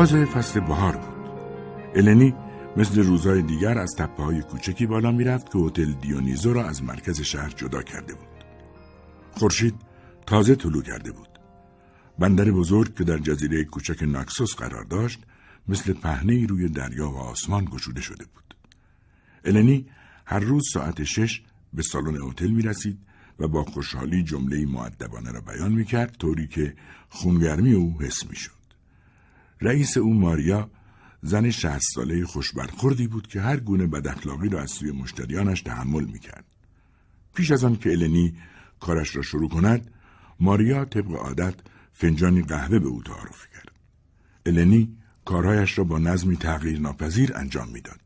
آغاز فصل بهار بود. النی مثل روزهای دیگر از تپه های کوچکی بالا می‌رفت که هتل دیونیزو را از مرکز شهر جدا کرده بود. خورشید تازه طلوع کرده بود. بندر بزرگ که در جزیره کوچک ناکسوس قرار داشت مثل پهنه روی دریا و آسمان گشوده شده بود. النی هر روز ساعت شش به سالن هتل می رسید و با خوشحالی جمله معدبانه را بیان می کرد طوری که خونگرمی او حس می شد. رئیس او ماریا زن شهست ساله خوشبرخوردی بود که هر گونه بداخلاقی را از سوی مشتریانش تحمل می کرد. پیش از آن که النی کارش را شروع کند ماریا طبق عادت فنجانی قهوه به او تعارف کرد. النی کارهایش را با نظمی تغییر ناپذیر انجام می‌داد.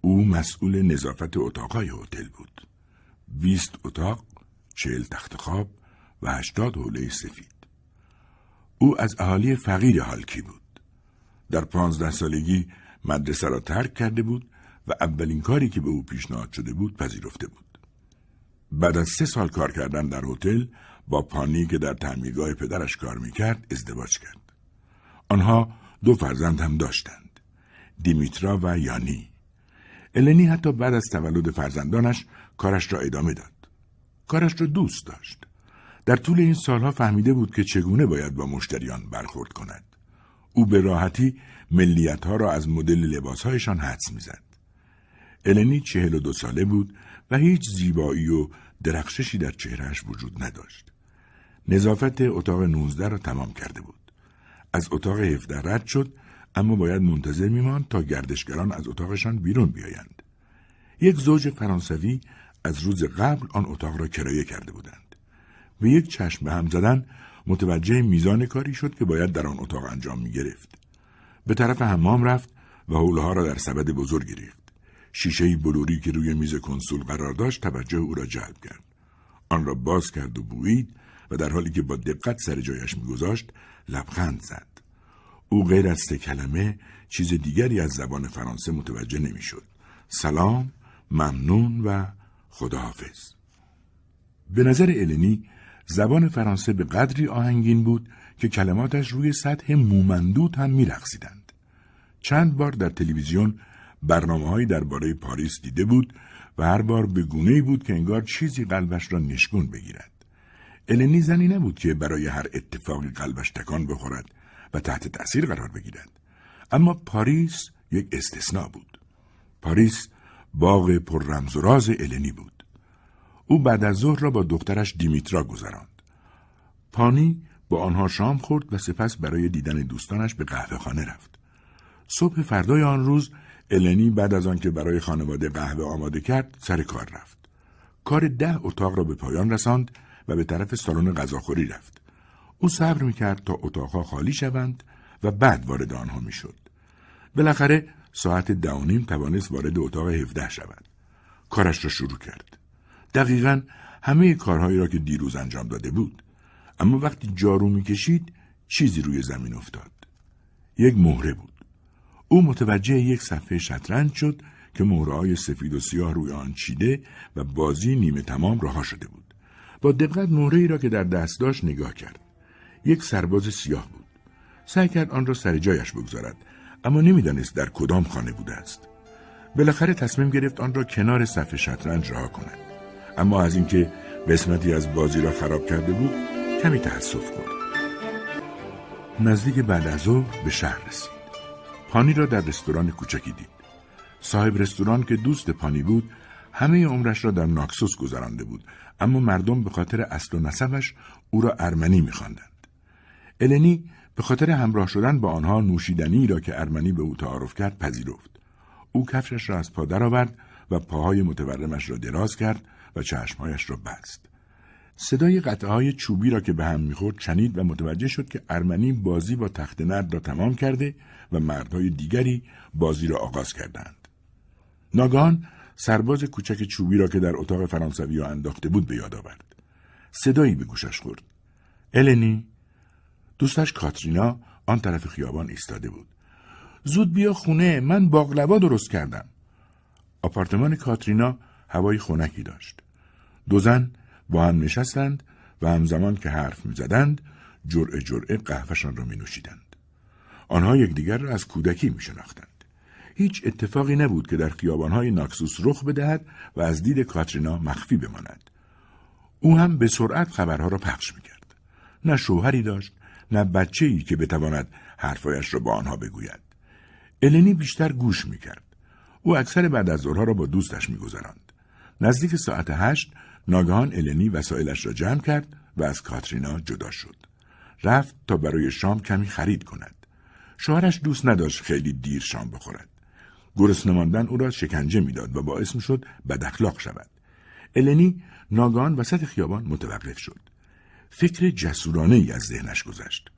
او مسئول نظافت اتاقای هتل بود. بیست اتاق، چهل تخت خواب و هشتاد حوله سفید. او از اهالی فقیر حالکی بود. در پانزده سالگی مدرسه را ترک کرده بود و اولین کاری که به او پیشنهاد شده بود پذیرفته بود. بعد از سه سال کار کردن در هتل با پانی که در تعمیرگاه پدرش کار می‌کرد ازدواج کرد. آنها دو فرزند هم داشتند. دیمیترا و یانی. النی حتی بعد از تولد فرزندانش کارش را ادامه داد. کارش را دوست داشت. در طول این سالها فهمیده بود که چگونه باید با مشتریان برخورد کند. او به راحتی ملیت ها را از مدل لباسهایشان حدس می‌زد. النی چهل و دو ساله بود و هیچ زیبایی و درخششی در چهرهش وجود نداشت. نظافت اتاق نوزده را تمام کرده بود. از اتاق هفده رد شد اما باید منتظر میماند تا گردشگران از اتاقشان بیرون بیایند. یک زوج فرانسوی از روز قبل آن اتاق را کرایه کرده بودند. به یک چشم به هم زدن متوجه میزان کاری شد که باید در آن اتاق انجام می گرفت. به طرف حمام رفت و حولها را در سبد بزرگ ریخت. شیشه بلوری که روی میز کنسول قرار داشت توجه او را جلب کرد. آن را باز کرد و بویید و در حالی که با دقت سر جایش میگذاشت لبخند زد. او غیر از سه کلمه چیز دیگری از زبان فرانسه متوجه نمی‌شد. سلام، ممنون و خداحافظ. به نظر النی زبان فرانسه به قدری آهنگین بود که کلماتش روی سطح مومندود هم میرقصیدند. چند بار در تلویزیون برنامه درباره پاریس دیده بود و هر بار به گونه بود که انگار چیزی قلبش را نشگون بگیرد. النی زنی نبود که برای هر اتفاقی قلبش تکان بخورد و تحت تأثیر قرار بگیرد. اما پاریس یک استثنا بود. پاریس باغ پر رمز و راز النی بود. او بعد از ظهر را با دخترش دیمیترا گذراند. پانی با آنها شام خورد و سپس برای دیدن دوستانش به قهوه خانه رفت. صبح فردای آن روز النی بعد از آنکه برای خانواده قهوه آماده کرد سر کار رفت. کار ده اتاق را به پایان رساند و به طرف سالن غذاخوری رفت. او صبر می‌کرد تا اتاقها خالی شوند و بعد وارد آنها می‌شد. بالاخره ساعت ده نیم توانست وارد اتاق هفده شود. کارش را شروع کرد. دقیقا همه کارهایی را که دیروز انجام داده بود. اما وقتی جارو می‌کشید چیزی روی زمین افتاد. یک مهره بود. او متوجه یک صفحه شطرنج شد که مهرههای سفید و سیاه روی آن چیده و بازی نیمه تمام رها شده بود. با دقت مهره را که در دست داشت نگاه کرد. یک سرباز سیاه بود. سعی کرد آن را سر جایش بگذارد اما نمی‌دانست در کدام خانه بوده است. بالاخره تصمیم گرفت آن را کنار صفحه شطرنج رها کند. اما از اینکه قسمتی از بازی را خراب کرده بود کمی تأسف کرد. نزدیک بعد از ظهر به شهر رسید. پانی را در رستوران کوچکی دید. صاحب رستوران که دوست پانی بود همه عمرش را در ناکسوس گذرانده بود اما مردم به خاطر اصل و نسبش او را ارمنی میخواندند. النی به خاطر همراه شدن با آنها نوشیدنی را که ارمنی به او تعارف کرد پذیرفت. او کفشش را از پا درآورد و پاهای متورمش را دراز کرد و چشمهایش را بست. صدای قطعه های چوبی را که به هم می‌خورد شنید و متوجه شد که ارمنی بازی با تخت نرد را تمام کرده و مردهای دیگری بازی را آغاز کردند. ناگان سرباز کوچک چوبی را که در اتاق فرانسوی انداخته بود به یاد آورد. صدایی به گوشش خورد. النی دوستش کاترینا آن طرف خیابان ایستاده بود. زود بیا خونه من باقلوا درست کردم. آپارتمان کاترینا هوای خنکی داشت. دو زن با هم نشستند و همزمان که حرف می‌زدند جرعه جرعه قهوهشان را می نوشیدند. آنها یکدیگر را از کودکی می شناختند. هیچ اتفاقی نبود که در خیابانهای ناکسوس رخ بدهد و از دید کاترینا مخفی بماند. او هم به سرعت خبرها را پخش می کرد. نه شوهری داشت، نه بچه ای که بتواند حرفایش را با آنها بگوید. النی بیشتر گوش می کرد. او اکثر بعد از ظهرها را با دوستش میگذراند. نزدیک ساعت هشت ناگهان النی وسایلش را جمع کرد و از کاترینا جدا شد. رفت تا برای شام کمی خرید کند. شوهرش دوست نداشت خیلی دیر شام بخورد. گرسنه ماندن او را شکنجه می‌داد و باعث می‌شد بد اخلاق شود. النی ناگهان وسط خیابان متوقف شد. فکر جسورانه ای از ذهنش گذشت.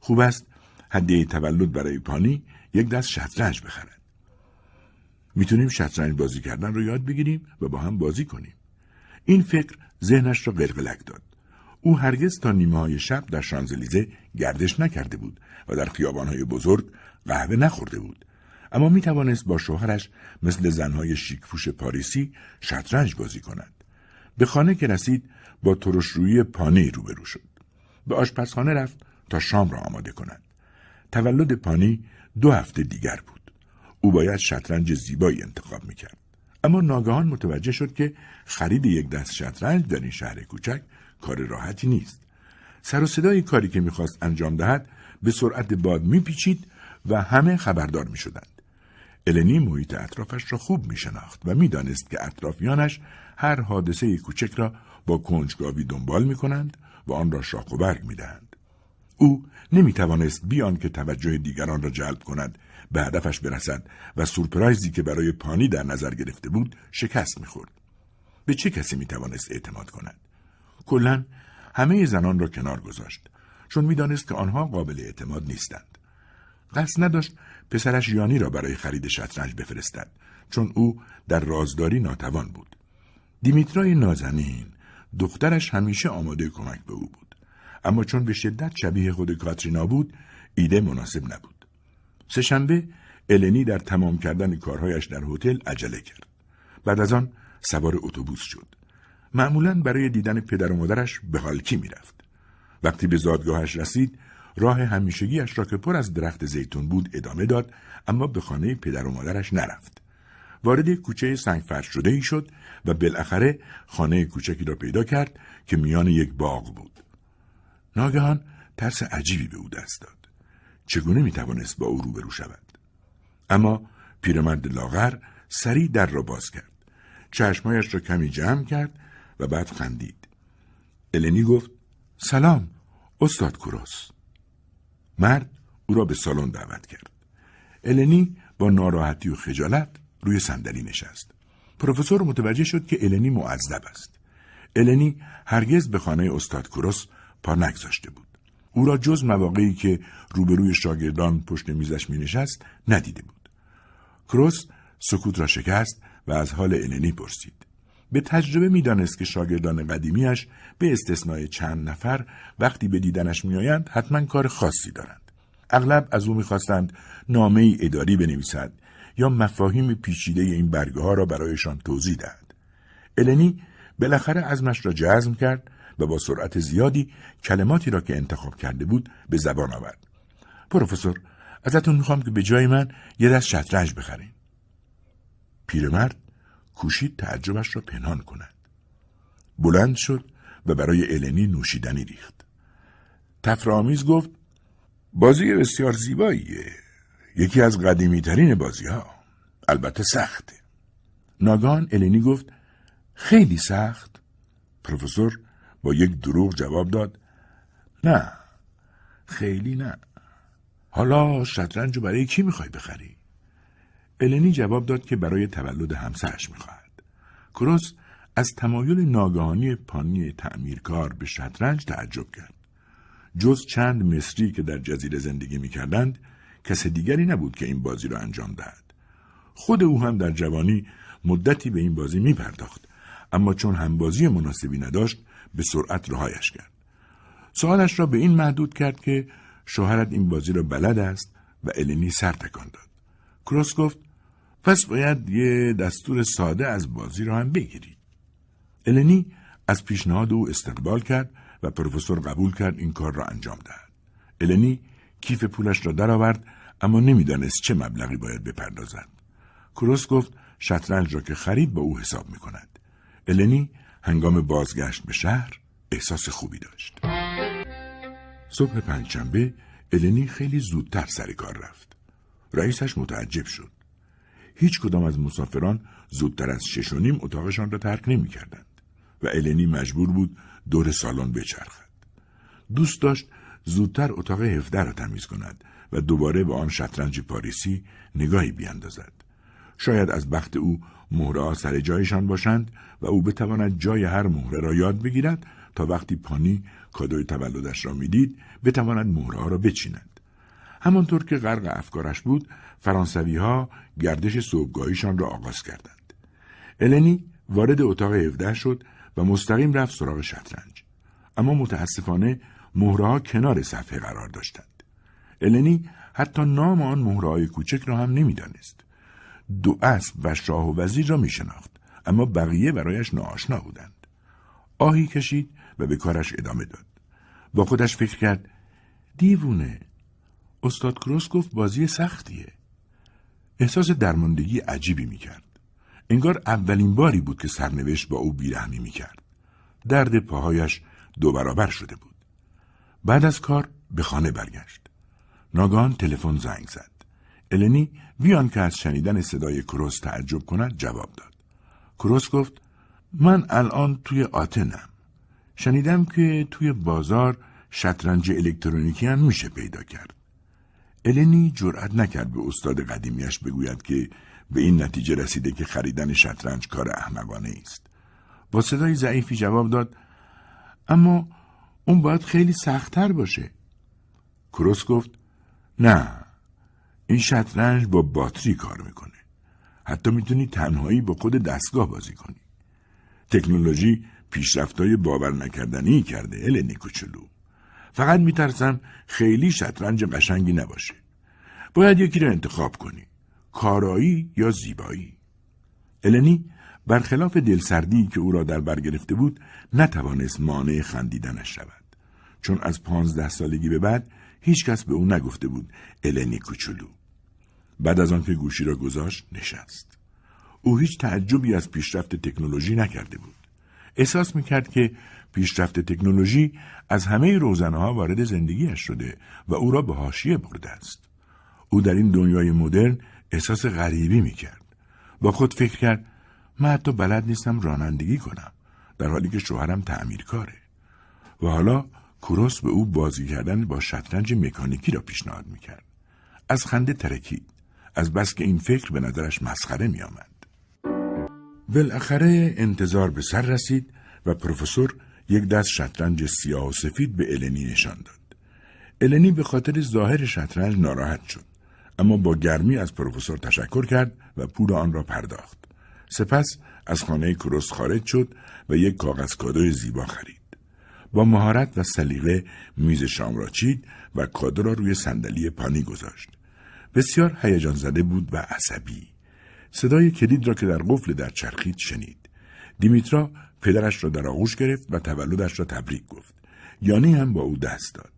خوب است هدیه تولد برای پانی یک دست شطرنج بخرد. می‌تونیم شطرنج بازی کردن رو یاد بگیریم و با هم بازی کنیم. این فکر ذهنش را قلقلک داد. او هرگز تا نیمه های شب در شانزلیزه گردش نکرده بود و در خیابانهای بزرگ قهوه نخورده بود. اما می توانست با شوهرش مثل زنهای شیکفوش پاریسی شطرنج بازی کند. به خانه که رسید با ترشرویی پانی روبرو شد. به آشپزخانه رفت تا شام را آماده کند. تولد پانی دو هفته دیگر بود. او باید شطرنج زیبایی انتخاب می‌کرد. اما ناگهان متوجه شد که خرید یک دست شطرنج در این شهر کوچک کار راحتی نیست. سر و صدای کاری که می‌خواست انجام دهد به سرعت باد میپیچید و همه خبردار می‌شدند. النی محیط اطرافش را خوب میشناخت و می‌دانست که اطرافیانش هر حادثه کوچک را با کنجکاوی دنبال می‌کنند و آن را شاخ و برگ می‌دهند. او نمی‌توانست بیان که توجه دیگران را جلب کند به هدفش برسد و سورپرایزی که برای پانی در نظر گرفته بود شکست می‌خورد. به چه کسی می‌توانست اعتماد کند؟ کلا همه زنان را کنار گذاشت چون می‌دانست که آنها قابل اعتماد نیستند. قصد نداشت پسرش یانی را برای خرید شطرنج بفرستد چون او در رازداری ناتوان بود. دیمیترای نازنین دخترش همیشه آماده کمک به او بود. اما چون به شدت شبیه خود کاترینا بود ایده مناسب نبود. سهشنبه النی در تمام کردن کارهایش در هتل عجله کرد. بعد از آن سوار اتوبوس شد. معمولا برای دیدن پدر و مادرش به حالکی می‌رفت. وقتی به زادگاهش رسید راه همیشگیش را که پر از درخت زیتون بود ادامه داد اما به خانه پدر و مادرش نرفت. وارد کوچه سنگ فرش شده ای شد و بالاخره خانه کوچکی را پیدا کرد که میان یک باغ بود. ناگهان ترس عجیبی به او دست داد. چگونه می توانست با او روبرو شود؟ اما پیرمرد لاغر سریع در را باز کرد. چشمایش را کمی جمع کرد و بعد خندید. النی گفت سلام استاد کوروس. مرد او را به سالن دعوت کرد. النی با ناراحتی و خجالت روی صندلی نشست. پروفسور متوجه شد که النی معذب است. النی هرگز به خانه استاد کوروس پا نگذاشته بود. او را جز مواقعی که روبروی شاگردان پشت میزش می نشست ندیده بود. کروس سکوت را شکست و از حال النی پرسید. به تجربه می‌دانست که شاگردان قدیمیش به استثنای چند نفر وقتی به دیدنش میآیند حتما کار خاصی دارند. اغلب از او می‌خواستند نامه ای اداری بنویسد یا مفاهیم پیچیده این برگه ها را برایشان توضیح دهد. النی بالاخره ازمش را جزم کرد و با سرعت زیادی کلماتی را که انتخاب کرده بود به زبان آورد. پروفسور ازتون می‌خوام که به جای من یه دست شطرنج بخرین. پیرمرد کوشید تعجبش را پنهان کند. بلند شد و برای النی نوشیدنی ریخت. تفرآمیز گفت بازی بسیار زیباییه. یکی از قدیمی ترین بازی ها. البته سخته. ناگان النی گفت خیلی سخت. پروفسور با یک دروغ جواب داد نه خیلی نه حالا شطرنج رو برای کی می‌خوای بخری؟ النی جواب داد که برای تولد همسرش می‌خواهد. کروس از تمایل ناگهانی پانی تعمیرکار به شطرنج تعجب کرد. جز چند مصری که در جزیره زندگی می‌کردند کس دیگری نبود که این بازی را انجام دهد. خود او هم در جوانی مدتی به این بازی می پرداخت. اما چون همبازی مناسبی نداشت به سرعت رهایش کرد. سوالش را به این محدود کرد که شوهرت این بازی را بلد است و النی سر تکان داد. کروس گفت پس باید یه دستور ساده از بازی را هم بگیری. النی از پیشنهاد او استقبال کرد و پروفسور قبول کرد این کار را انجام دهد. النی کیف پولش را درآورد اما نمی‌دانست چه مبلغی باید بپردازد کروس گفت شطرنج را که خرید با او حساب می کند. النی هنگام بازگشت به شهر احساس خوبی داشت. صبح پنجشنبه النی خیلی زودتر سر کار رفت. رئیسش متعجب شد. هیچ کدام از مسافران زودتر از شش و نیم اتاقشان را ترک نمی کردند و النی مجبور بود دور سالن بچرخد. دوست داشت زودتر اتاق هفده را تمیز کند و دوباره به آن شطرنج پاریسی نگاهی بیاندازد. شاید از بخت او مهره سر جایشان باشند و او بتواند جای هر مهره را یاد بگیرد تا وقتی پانی کادوی تولدش را می‌دید بتواند مهره را بچیند. همانطور که غرق افکارش بود فرانسوی ها گردش صبحگاهیشان را آغاز کردند. النی وارد اتاق 17 شد و مستقیم رفت سراغ شطرنج. اما متاسفانه مهره کنار صفحه قرار داشتند. النی حتی نام آن مهره کوچک را هم نمی‌دانست. دو اسب و شاه و وزیر را می شناخت اما بقیه برایش ناآشنا بودند. آهی کشید و به کارش ادامه داد. با خودش فکر کرد دیوونه استاد کروس گفت بازی سختیه. احساس درماندگی عجیبی می کرد انگار اولین باری بود که سرنوشت با او بیرحمی می کرد درد پاهایش دو برابر شده بود. بعد از کار به خانه برگشت. ناگان تلفن زنگ زد. النی بیان که از شنیدن صدای کروس تعجب کند جواب داد. کروس گفت من الان توی آتنم. شنیدم که توی بازار شطرنج الکترونیکی هم میشه پیدا کرد. النی جرأت نکرد به استاد قدیمیش بگوید که به این نتیجه رسیده که خریدن شطرنج کار احمقانه است. با صدای ضعیفی جواب داد اما اون باید خیلی سختتر باشه. کروس گفت نه این شطرنج با باتری کار می‌کنه. حتی می‌تونی تنهایی با خود دستگاه بازی کنی. تکنولوژی پیشرفتای باور نکردنی کرده النی کوچولو. فقط میترسم خیلی شطرنج قشنگی نباشه. باید یکی را انتخاب کنی. کارایی یا زیبایی. النی برخلاف دلسردی که او را در بر گرفته بود نتوانست مانع خندیدنش شود. چون از پانزده سالگی به بعد هیچکس به او نگفته بود النی کوچولو. بعد از آنکه گوشی را گذاشت نشست. او هیچ تعجبی از پیشرفت تکنولوژی نکرده بود. احساس می‌کرد که پیشرفت تکنولوژی از همه روزنه وارد زندگیش شده و او را به حاشیه برده است. او در این دنیای مدرن احساس غریبی می‌کرد با خود فکر کرد من حتی بلد نیستم رانندگی کنم در حالی که شوهرم تعمیرکاره. و حالا کوروس به او بازی کردن با شطرنج مکانیکی را پیشنهاد می‌کرد. از خنده ترکید. از بس که این فکر به نظرش مسخره می آمد. بالاخره انتظار به سر رسید و پروفسور یک دست شطرنج سیاه و سفید به النی نشان داد. النی به خاطر ظاهر شطرنج ناراحت شد اما با گرمی از پروفسور تشکر کرد و پول آن را پرداخت. سپس از خانه کروس خارج شد و یک کاغذ کادوی زیبا خرید. با مهارت و سلیقه میز شام را چید و کادو را روی صندلی پانی گذاشت. بسیار هیجان زده بود و عصبی. صدای کلید را که در قفل در چرخید شنید. دیمیترا پدرش را در آغوش گرفت و تولدش را تبریک گفت. یانی هم با او دست داد.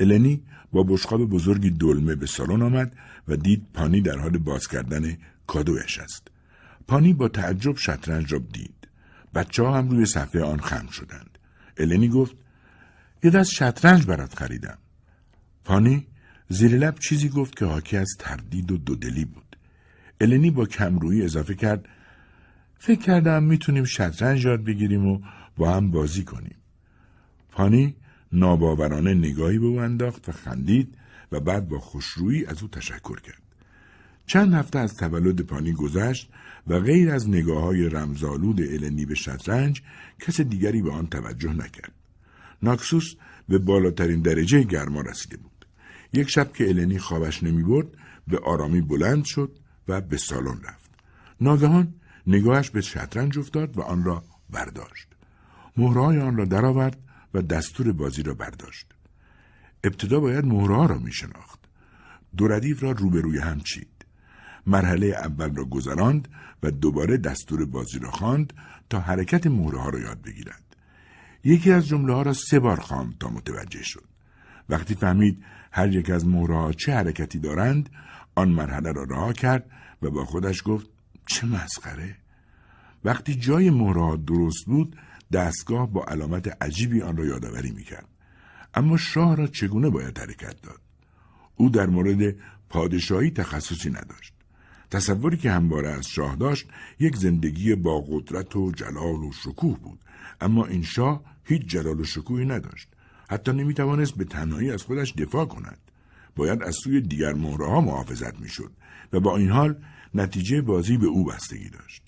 النی با بشقاب بزرگی دلمه به سالن آمد و دید پانی در حال باز کردن کادویش است. پانی با تعجب شطرنج را دید. بچه ها هم روی صفحه آن خم شدند. النی گفت یه دست شطرنج برات خریدم. پانی زیر لب چیزی گفت که حاکی از تردید و دودلی بود. النی با کمرویی اضافه کرد فکر کردم می‌تونیم شطرنج یاد بگیریم و با هم بازی کنیم. پانی ناباورانه نگاهی به او انداخت و خندید و بعد با خوشرویی از او تشکر کرد. چند هفته از تولد پانی گذشت و غیر از نگاه های رمزالود النی به شطرنج کس دیگری به آن توجه نکرد. ناکسوس به بالاترین درجه گرما رسیده بود. یک شب که النی خوابش نمی برد به آرامی بلند شد و به سالن رفت. ناگهان نگاهش به شطرنج افتاد و آن را برداشت. مهرهای آن را درآورد و دستور بازی را برداشت. ابتدا باید مهرها را می شناخت. دو ردیف را روبروی هم چید. مرحله اول را گذراند و دوباره دستور بازی را خواند تا حرکت مهرها را یاد بگیرد. یکی از جمله ها را سه بار خواند تا متوجه شد. وقتی فهمید هر یک از مهرهها چه حرکتی دارند آن مرحله را رها کرد و با خودش گفت چه مسخره! وقتی جای مهرهها درست بود دستگاه با علامت عجیبی آن را یادآوری می‌کرد. اما شاه را چگونه باید حرکت داد؟ او در مورد پادشاهی تخصصی نداشت. تصوری که همواره از شاه داشت یک زندگی با قدرت و جلال و شکوه بود. اما این شاه هیچ جلال و شکوهی نداشت. حتی نمی توانست به تنهایی از خودش دفاع کند. باید از سوی دیگر مهره ها محافظت می‌شد و با این حال نتیجه بازی به او بستگی داشت.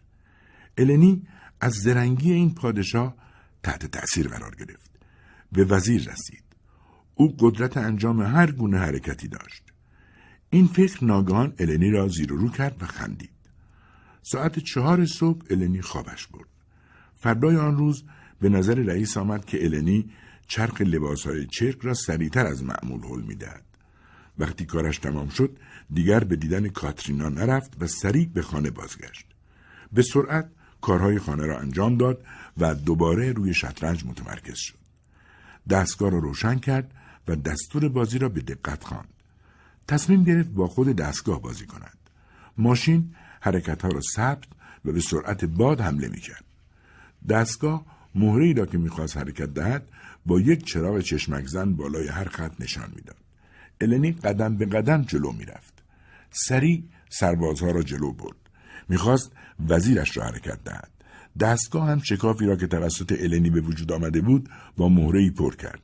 النی از زرنگی این پادشاه تحت تأثیر قرار گرفت. به وزیر رسید. او قدرت انجام هر گونه حرکتی داشت. این فکر ناگهان النی را زیر و رو کرد و خندید. ساعت چهار صبح النی خوابش برد. فردای آن روز به نظر رئیس آمد که النی چرخ لباسهای چرک را سریعتر از معمول حل می‌دهد. وقتی کارش تمام شد دیگر به دیدن کاترینا نرفت و سریع به خانه بازگشت. به سرعت کارهای خانه را انجام داد و دوباره روی شطرنج متمرکز شد. دستگاه را روشن کرد و دستور بازی را به دقت خواند. تصمیم گرفت با خود دستگاه بازی کند. ماشین حرکت ها را ثبت و به سرعت باد حمله می. دستگاه مهره را که می‌خواست حرکت دهد با یک چراغ چشمک زن بالای هر خط نشان می‌داد. النی قدم به قدم جلو می‌رفت. سریع سربازها را جلو برد. می‌خواست وزیرش را حرکت دهد. دستگاه هم شکافی را که توسط النی به وجود آمده بود با مهره پر کرد.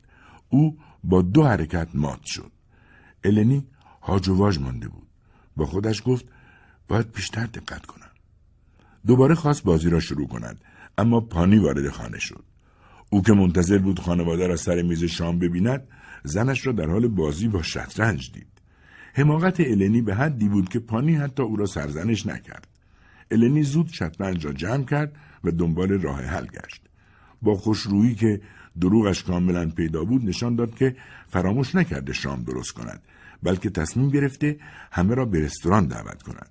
او با دو حرکت مات شد. النی هاج و واج مانده بود. با خودش گفت باید بیشتر دقت کنم. دوباره خواست بازی را شروع کند اما پانی وارد خانه شد. او که منتظر بود خانواده را سر میز شام ببیند زنش را در حال بازی با شطرنج دید. حماقت النی به حدی بود که پانی حتی او را سرزنش نکرد. النی زود شطرنج را جمع کرد و دنبال راه حل گشت. با خوشرویی که دروغش کاملا پیدا بود نشان داد که فراموش نکرده شام درست کند بلکه تصمیم گرفته همه را به رستوران دعوت کند.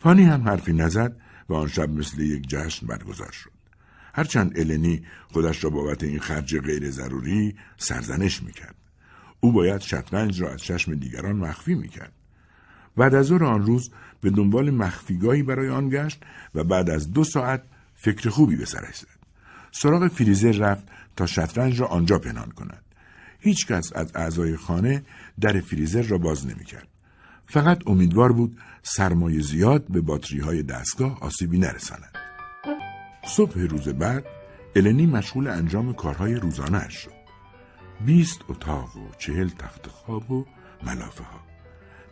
پانی هم حرفی نزد و آن شب مثل یک جشن برگزار شد. هرچند النی خودش را بابت این خرج غیر ضروری سرزنش می‌کرد. او باید شطرنج را از چشم دیگران مخفی می‌کرد. بعد از آن روز به دنبال مخفیگاهی برای آن گشت و بعد از دو ساعت فکر خوبی به سرش زد. سراغ فریزر رفت تا شطرنج را آنجا پنهان کند. هیچکس از اعضای خانه در فریزر را باز نمی‌کرد. فقط امیدوار بود سرمایه زیاد به باتری های دستگاه آسیبی نرساند. صبح روز بعد النی مشغول انجام کارهای روزانه شد. بیست اتاق و چهل تخت خواب و ملافه ها.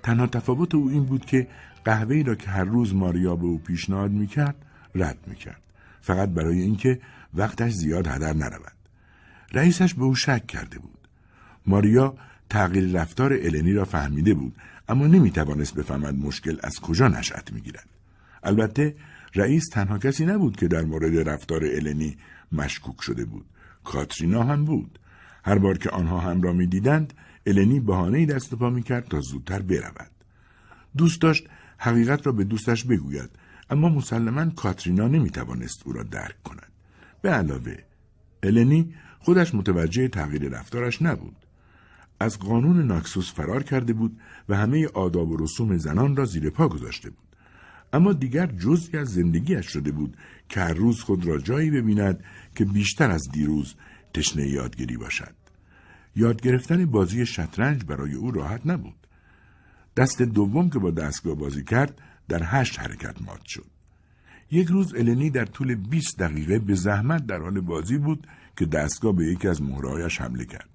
تنها تفاوت او این بود که قهوه‌ای را که هر روز ماریا به او پیشنهاد می‌کرد رد می‌کرد. فقط برای اینکه وقتش زیاد هدر نرود. رئیسش به او شک کرده بود. ماریا تغییر رفتار النی را فهمیده بود اما نمی توانست بفهمد مشکل از کجا نشأت می گیرد. البته رئیس تنها کسی نبود که در مورد رفتار النی مشکوک شده بود. کاترینا هم بود. هر بار که آنها هم را می دیدند النی بهانه دست و پا می کرد تا زودتر برود. دوست داشت حقیقت را به دوستش بگوید اما مسلما کاترینا نمی توانست او را درک کند. به علاوه النی خودش متوجه تغییر رفتارش نبود. از قانون ناکسوس فرار کرده بود و همه آداب و رسوم زنان را زیر پا گذاشته بود. اما دیگر جزی از زندگیش شده بود که هر روز خود را جایی ببیند که بیشتر از دیروز تشنه یادگیری باشد. یاد گرفتن بازی شطرنج برای او راحت نبود. دست دوم که با دستگاه بازی کرد در هشت حرکت مات شد. یک روز النی در طول 20 دقیقه به زحمت در حال بازی بود که دستگاه به یکی از مهرهایش حمله کرد.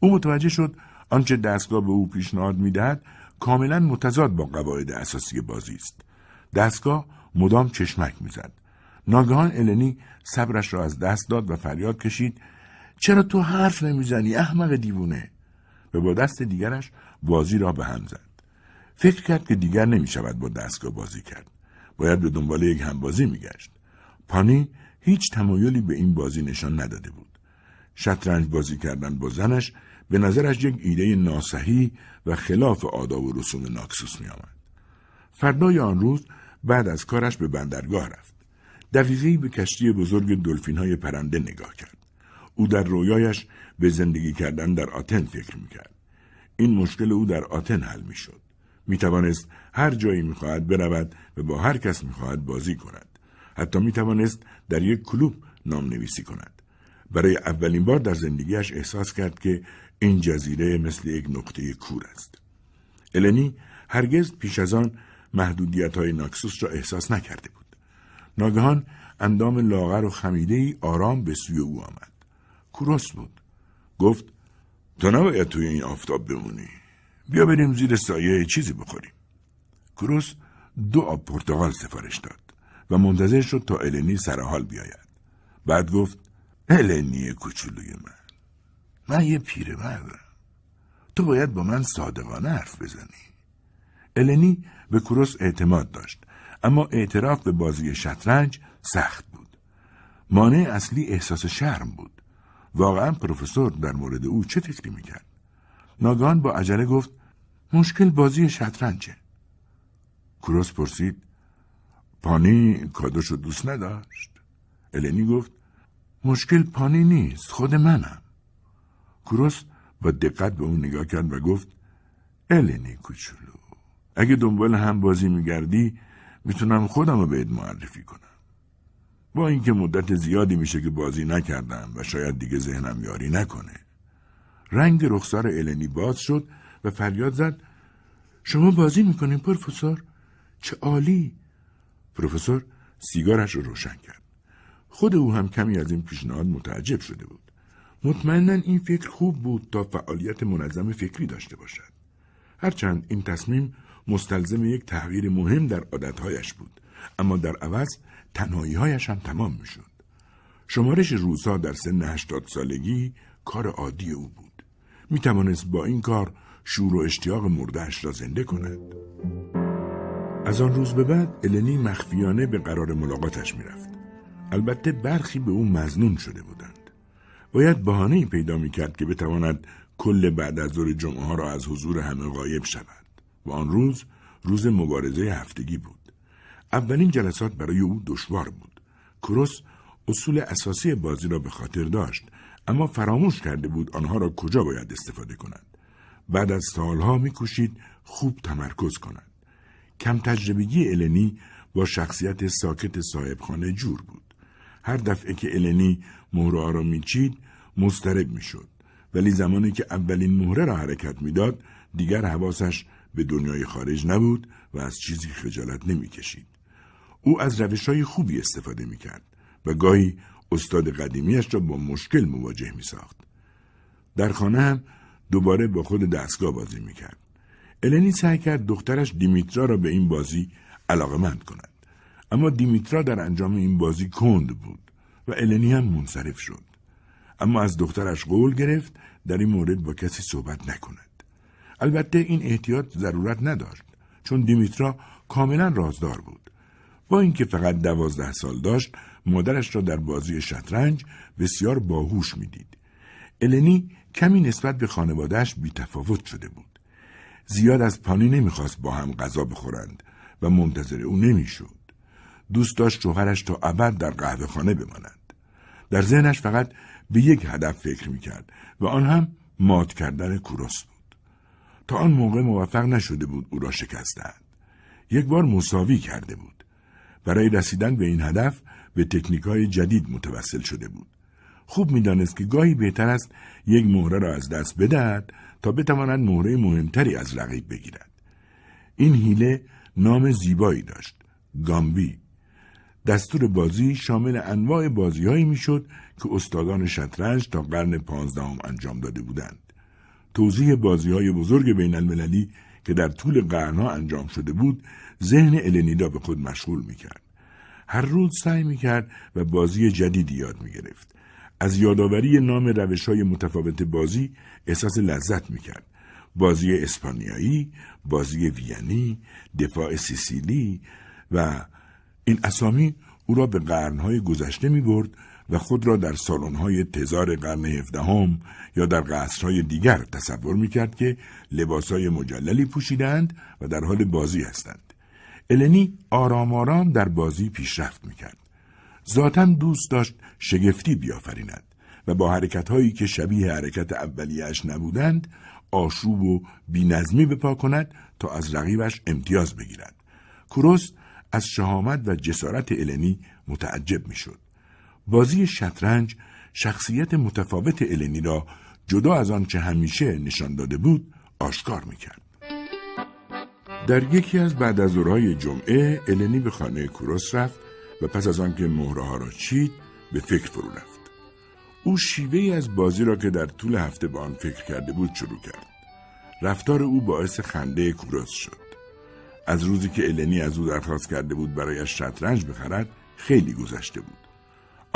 او متوجه شد آنچه دستگاه به او پیشنهاد می‌دهد کاملا متضاد با قواعد اساسی بازی است. دستگاه مدام چشمک می‌زد. ناگهان النی صبرش را از دست داد و فریاد کشید چرا تو حرف نمی‌زنی احمق دیوونه و با دست دیگرش بازی را به هم زد. فکر کرد که دیگر نمی شود با دستگاه بازی کرد. باید به دنبال یک همبازی میگشت. پانی هیچ تمایلی به این بازی نشان نداده بود. شطرنج بازی کردن با زنش به نظرش یک ایده ناسحی و خلاف آداب و رسوم ناکسوس می آمد. فردای آن روز بعد از کارش به بندرگاه رفت. دقیقی به کشتی بزرگ دلفین های پرنده نگاه کرد. او در رویایش به زندگی کردن در آتن فکر می‌کرد. این مشکل او در آتن حل می شد. می توانست هر جایی می خواهد برود و با هر کس می خواهد بازی کند. حتی می توانست در یک کلوب نام نویسی کند. برای اولین بار در زندگیش احساس کرد که این جزیره مثل یک نقطه کور است. النی هرگز پیش از آن محدودیت های ناکسوس را احساس نکرده بود. ناگهان اندام لاغر و خمیده ای آرام به سوی او آمد. کوروس بود. گفت تو نباید توی این آفتاب بمونی. بیا بریم زیر سایه چیزی بخوریم. کوروس دو آب پرتغال سفارش داد و منتظر شد تا النی سرحال بیاید. بعد گفت النی کوچولوی من. من یه پیره بردم. تو باید با من صادقانه حرف بزنی. النی به کوروس اعتماد داشت اما اعتراف به بازی شطرنج سخت بود. مانع اصلی احساس شرم بود. واقعا پروفسور در مورد او چه فکری می‌کرد؟ ناگان با عجله گفت مشکل بازی شطرنجه. کوروس پرسید پانی کادوشو دوست نداشت؟ النی گفت مشکل پانی نیست خود منم. کوروس با دقت به اون نگاه کرد و گفت النی کوچولو اگه دنبال هم بازی میگردی می‌تونم خودم رو بهت معرفی کنم. با اینکه مدت زیادی میشه که بازی نکردم و شاید دیگه ذهنم یاری نکنه. رنگ رخسار النی باز شد و فریاد زد شما بازی می‌کنین پروفسور؟ چه عالی! پروفسور سیگارش رو روشن کرد. خود او هم کمی از این پیشنهاد متعجب شده بود. مطمئنا این فکر خوب بود تا فعالیت منظم فکری داشته باشد. هرچند این تصمیم مستلزم یک تغییر مهم در عادتهایش بود. اما در عوض تنهاییهایش هم تمام می‌شد. شمارش روزها در سن هشتاد سالگی کار عادی او بود. می توانست با این کار شور و اشتیاق مردهش را زنده کند. از آن روز به بعد النی مخفیانه به قرار ملاقاتش می‌رفت. البته برخی به او مزنون شده بودند. باید بهانهای پیدا می‌کرد که بتواند کل بعد از ظهر جمعه ها را از حضور همه غایب شود. و آن روز روز مبارزه هفتگی بود. اولین جلسات برای او دشوار بود. کروس اصول اساسی بازی را به خاطر داشت اما فراموش کرده بود آنها را کجا باید استفاده کند. بعد از سالها میکوشید خوب تمرکز کند. کم تجربگی النی با شخصیت ساکت صاحبخانه جور بود. هر دفعه که النی مهره را میچید مضطرب می‌شد ولی زمانی که اولین مهره را حرکت می‌داد دیگر حواسش به دنیای خارج نبود و از چیزی خجالت نمی‌کشید. او از روش های خوبی استفاده می کرد و گاهی استاد قدیمیش را با مشکل مواجه می ساخت. در خانه هم دوباره با خود دستگاه بازی می کرد. النی سعی کرد دخترش دیمیترا را به این بازی علاقمند کند. اما دیمیترا در انجام این بازی کند بود و النی هم منصرف شد. اما از دخترش قول گرفت در این مورد با کسی صحبت نکند. البته این احتیاط ضرورت نداشت چون دیمیترا کاملا رازدار بود. با اینکه فقط دوازده سال داشت مادرش را در بازی شطرنج بسیار باهوش می‌دید. النی کمی نسبت به خانوادهش بیتفاوت شده بود. زیاد از پانی نمی‌خواست با هم غذا بخورند و منتظر او نمی‌شد. دوست داشت شوهرش تا ابد در قهوه خانه بماند. در ذهنش فقط به یک هدف فکر می‌کرد و آن هم مات کردن کوروس تا آن موقع موفق نشده بود او را شکستند. یک بار مساوی کرده بود. برای رسیدن به این هدف به تکنیک های جدید متوسل شده بود. خوب می‌دانست که گاهی بهتر است یک مهره را از دست بدهد تا بتواند مهره مهمتری از رقیب بگیرد. این هیله نام زیبایی داشت. گامبی. دستور بازی شامل انواع بازیهایی می‌شد که استادان شطرنج تا قرن پانزدهم انجام داده بودند. توضیح بازی های بزرگ بین المللی که در طول قرنها انجام شده بود ذهن النیدا به خود مشغول می‌کرد. هر روز سعی می‌کرد و بازی جدیدی یاد می‌گرفت. از یادآوری نام روش های متفاوت بازی احساس لذت می‌کرد. بازی اسپانیایی، بازی وینی، دفاع سیسیلی و این اسامی او را به قرنهای گذشته می برد و خود را در سالن‌های تزار قرن هفدهم یا در قصرهای دیگر تصور می‌کرد که لباسهای مجللی پوشیدند و در حال بازی هستند. النی آرام آرام در بازی پیشرفت می‌کرد. ذاتا دوست داشت شگفتی بیافریند و با حرکتهایی که شبیه حرکت اولیش نبودند آشوب و بینظمی بپا کند تا از رقیبش امتیاز بگیرد کوروس از شهامت و جسارت النی متعجب می‌شد بازی شطرنج شخصیت متفاوت النی را جدا از آنچه همیشه نشان داده بود آشکار می‌کرد. در یکی از بعد از جمعه النی به خانه کوروس رفت و پس از آنکه مهره ها را چید به فکر فرو رفت. او شیوه از بازی را که در طول هفته به آن فکر کرده بود شروع کرد. رفتار او باعث خنده کوروس شد. از روزی که النی از او درخواست کرده بود برایش شطرنج بخرد خیلی گذشته بود.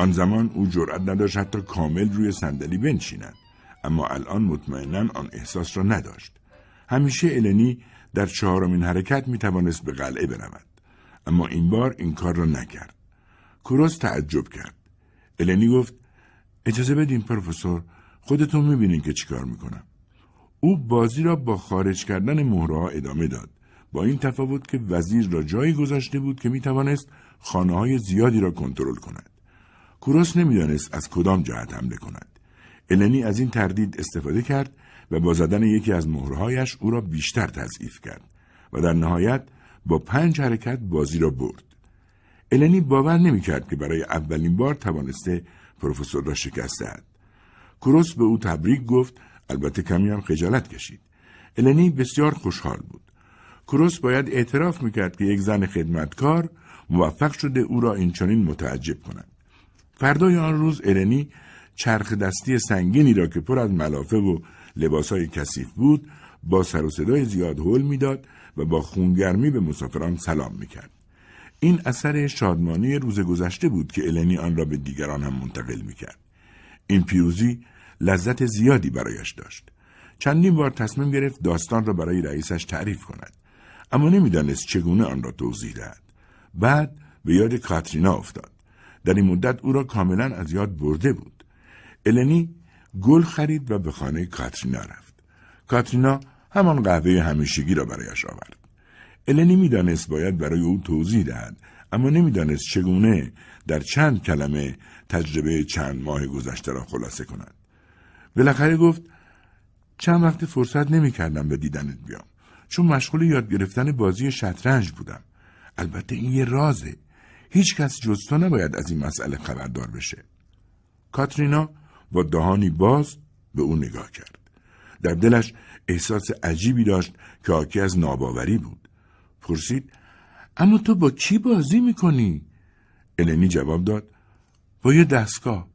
آن زمان او جرأت نداشت حتی کامل روی صندلی بنشیند. اما الان مطمئنا آن احساس را نداشت. همیشه النی در چهارمین حرکت می توانست به قلعه برود. اما این بار این کار را نکرد. کوروس تعجب کرد. النی گفت اجازه بدین پروفسور خودتون می‌بینین که چیکار می‌کنم. او بازی را با خارج کردن مهرها ادامه داد. با این تفاوت که وزیر را جایی گذاشته بود که می‌توانست خانه های زیادی را کنترل کند. کوروس نمی‌دانست از کدام جهت حمله کند. النی از این تردید استفاده کرد و با زدن یکی از مهرهایش او را بیشتر تضعیف کرد و در نهایت با پنج حرکت بازی را برد. النی باور نمی‌کرد که برای اولین بار توانسته پروفسور را شکست دهد. کوروس به او تبریک گفت البته کمی هم خجالت کشید. النی بسیار خوشحال بود. کروس باید اعتراف می‌کرد که یک زن خدمتکار موفق شده او را اینچنین متعجب کند. فردای آن روز النی چرخ دستی سنگینی را که پر از ملافه و لباسهای کثیف بود با سر و صدای زیاد هول می‌داد و با خونگرمی به مسافران سلام می‌کرد. این اثر شادمانی روز گذشته بود که النی آن را به دیگران هم منتقل می‌کرد. این پیروزی لذت زیادی برایش داشت. چندین بار تصمیم گرفت داستان را برای رئیسش تعریف کند اما نمی‌دانست چگونه آن را توضیح دهد. بعد به یاد کاترینا افتاد. در این مدت او را کاملا از یاد برده بود. النی گل خرید و به خانه کاترینا رفت. کاترینا همان قهوه همیشگی را برایش آورد. النی می‌دانست باید برای او توضیح دهد اما نمی‌دانست چگونه در چند کلمه تجربه چند ماه گذشته را خلاصه کند. بالاخره گفت چند وقت فرصت نمی کردم به دیدنت بیام. چون مشغول یاد گرفتن بازی شطرنج بودم. البته این یه رازه. هیچ کس جز تو نباید از این مسئله خبردار بشه کاترینا با دهانی باز به او نگاه کرد در دلش احساس عجیبی داشت که حاکی از ناباوری بود پرسید اما تو با کی بازی می‌کنی؟ النی جواب داد با یه دستگاه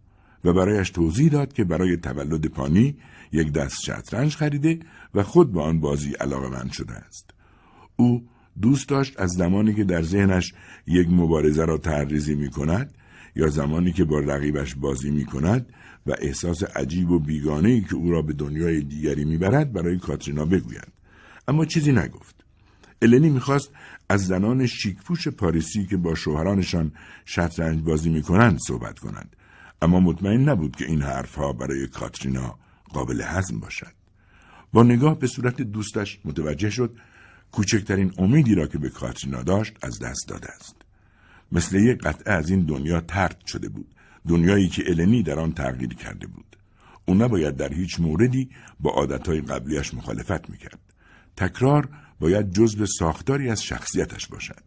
و برایش توضیح داد که برای تولد پانی یک دست شطرنج خریده و خود به آن بازی علاقه من شده است. او دوست داشت از زمانی که در ذهنش یک مبارزه را تحریزی می کند یا زمانی که با رقیبش بازی می کند و احساس عجیب و بیگانه ای که او را به دنیای دیگری می‌برد برای کاترینا بگوید. اما چیزی نگفت. النی می‌خواست از زنان شیکپوش پاریسی که با شوهرانشان شطرنج بازی می‌کنند صحبت کنند. اما مطمئن نبود که این حرفها برای کاترینا قابل هضم باشد. با نگاه به صورت دوستش متوجه شد کوچکترین امیدی را که به کاترینا داشت از دست داده است. مثل یک قطعه از این دنیا ترد شده بود. دنیایی که النی در آن تغییر کرده بود. او نباید در هیچ موردی با عادتهای قبلیش مخالفت می‌کرد. تکرار باید جزو ساختاری از شخصیتش باشد.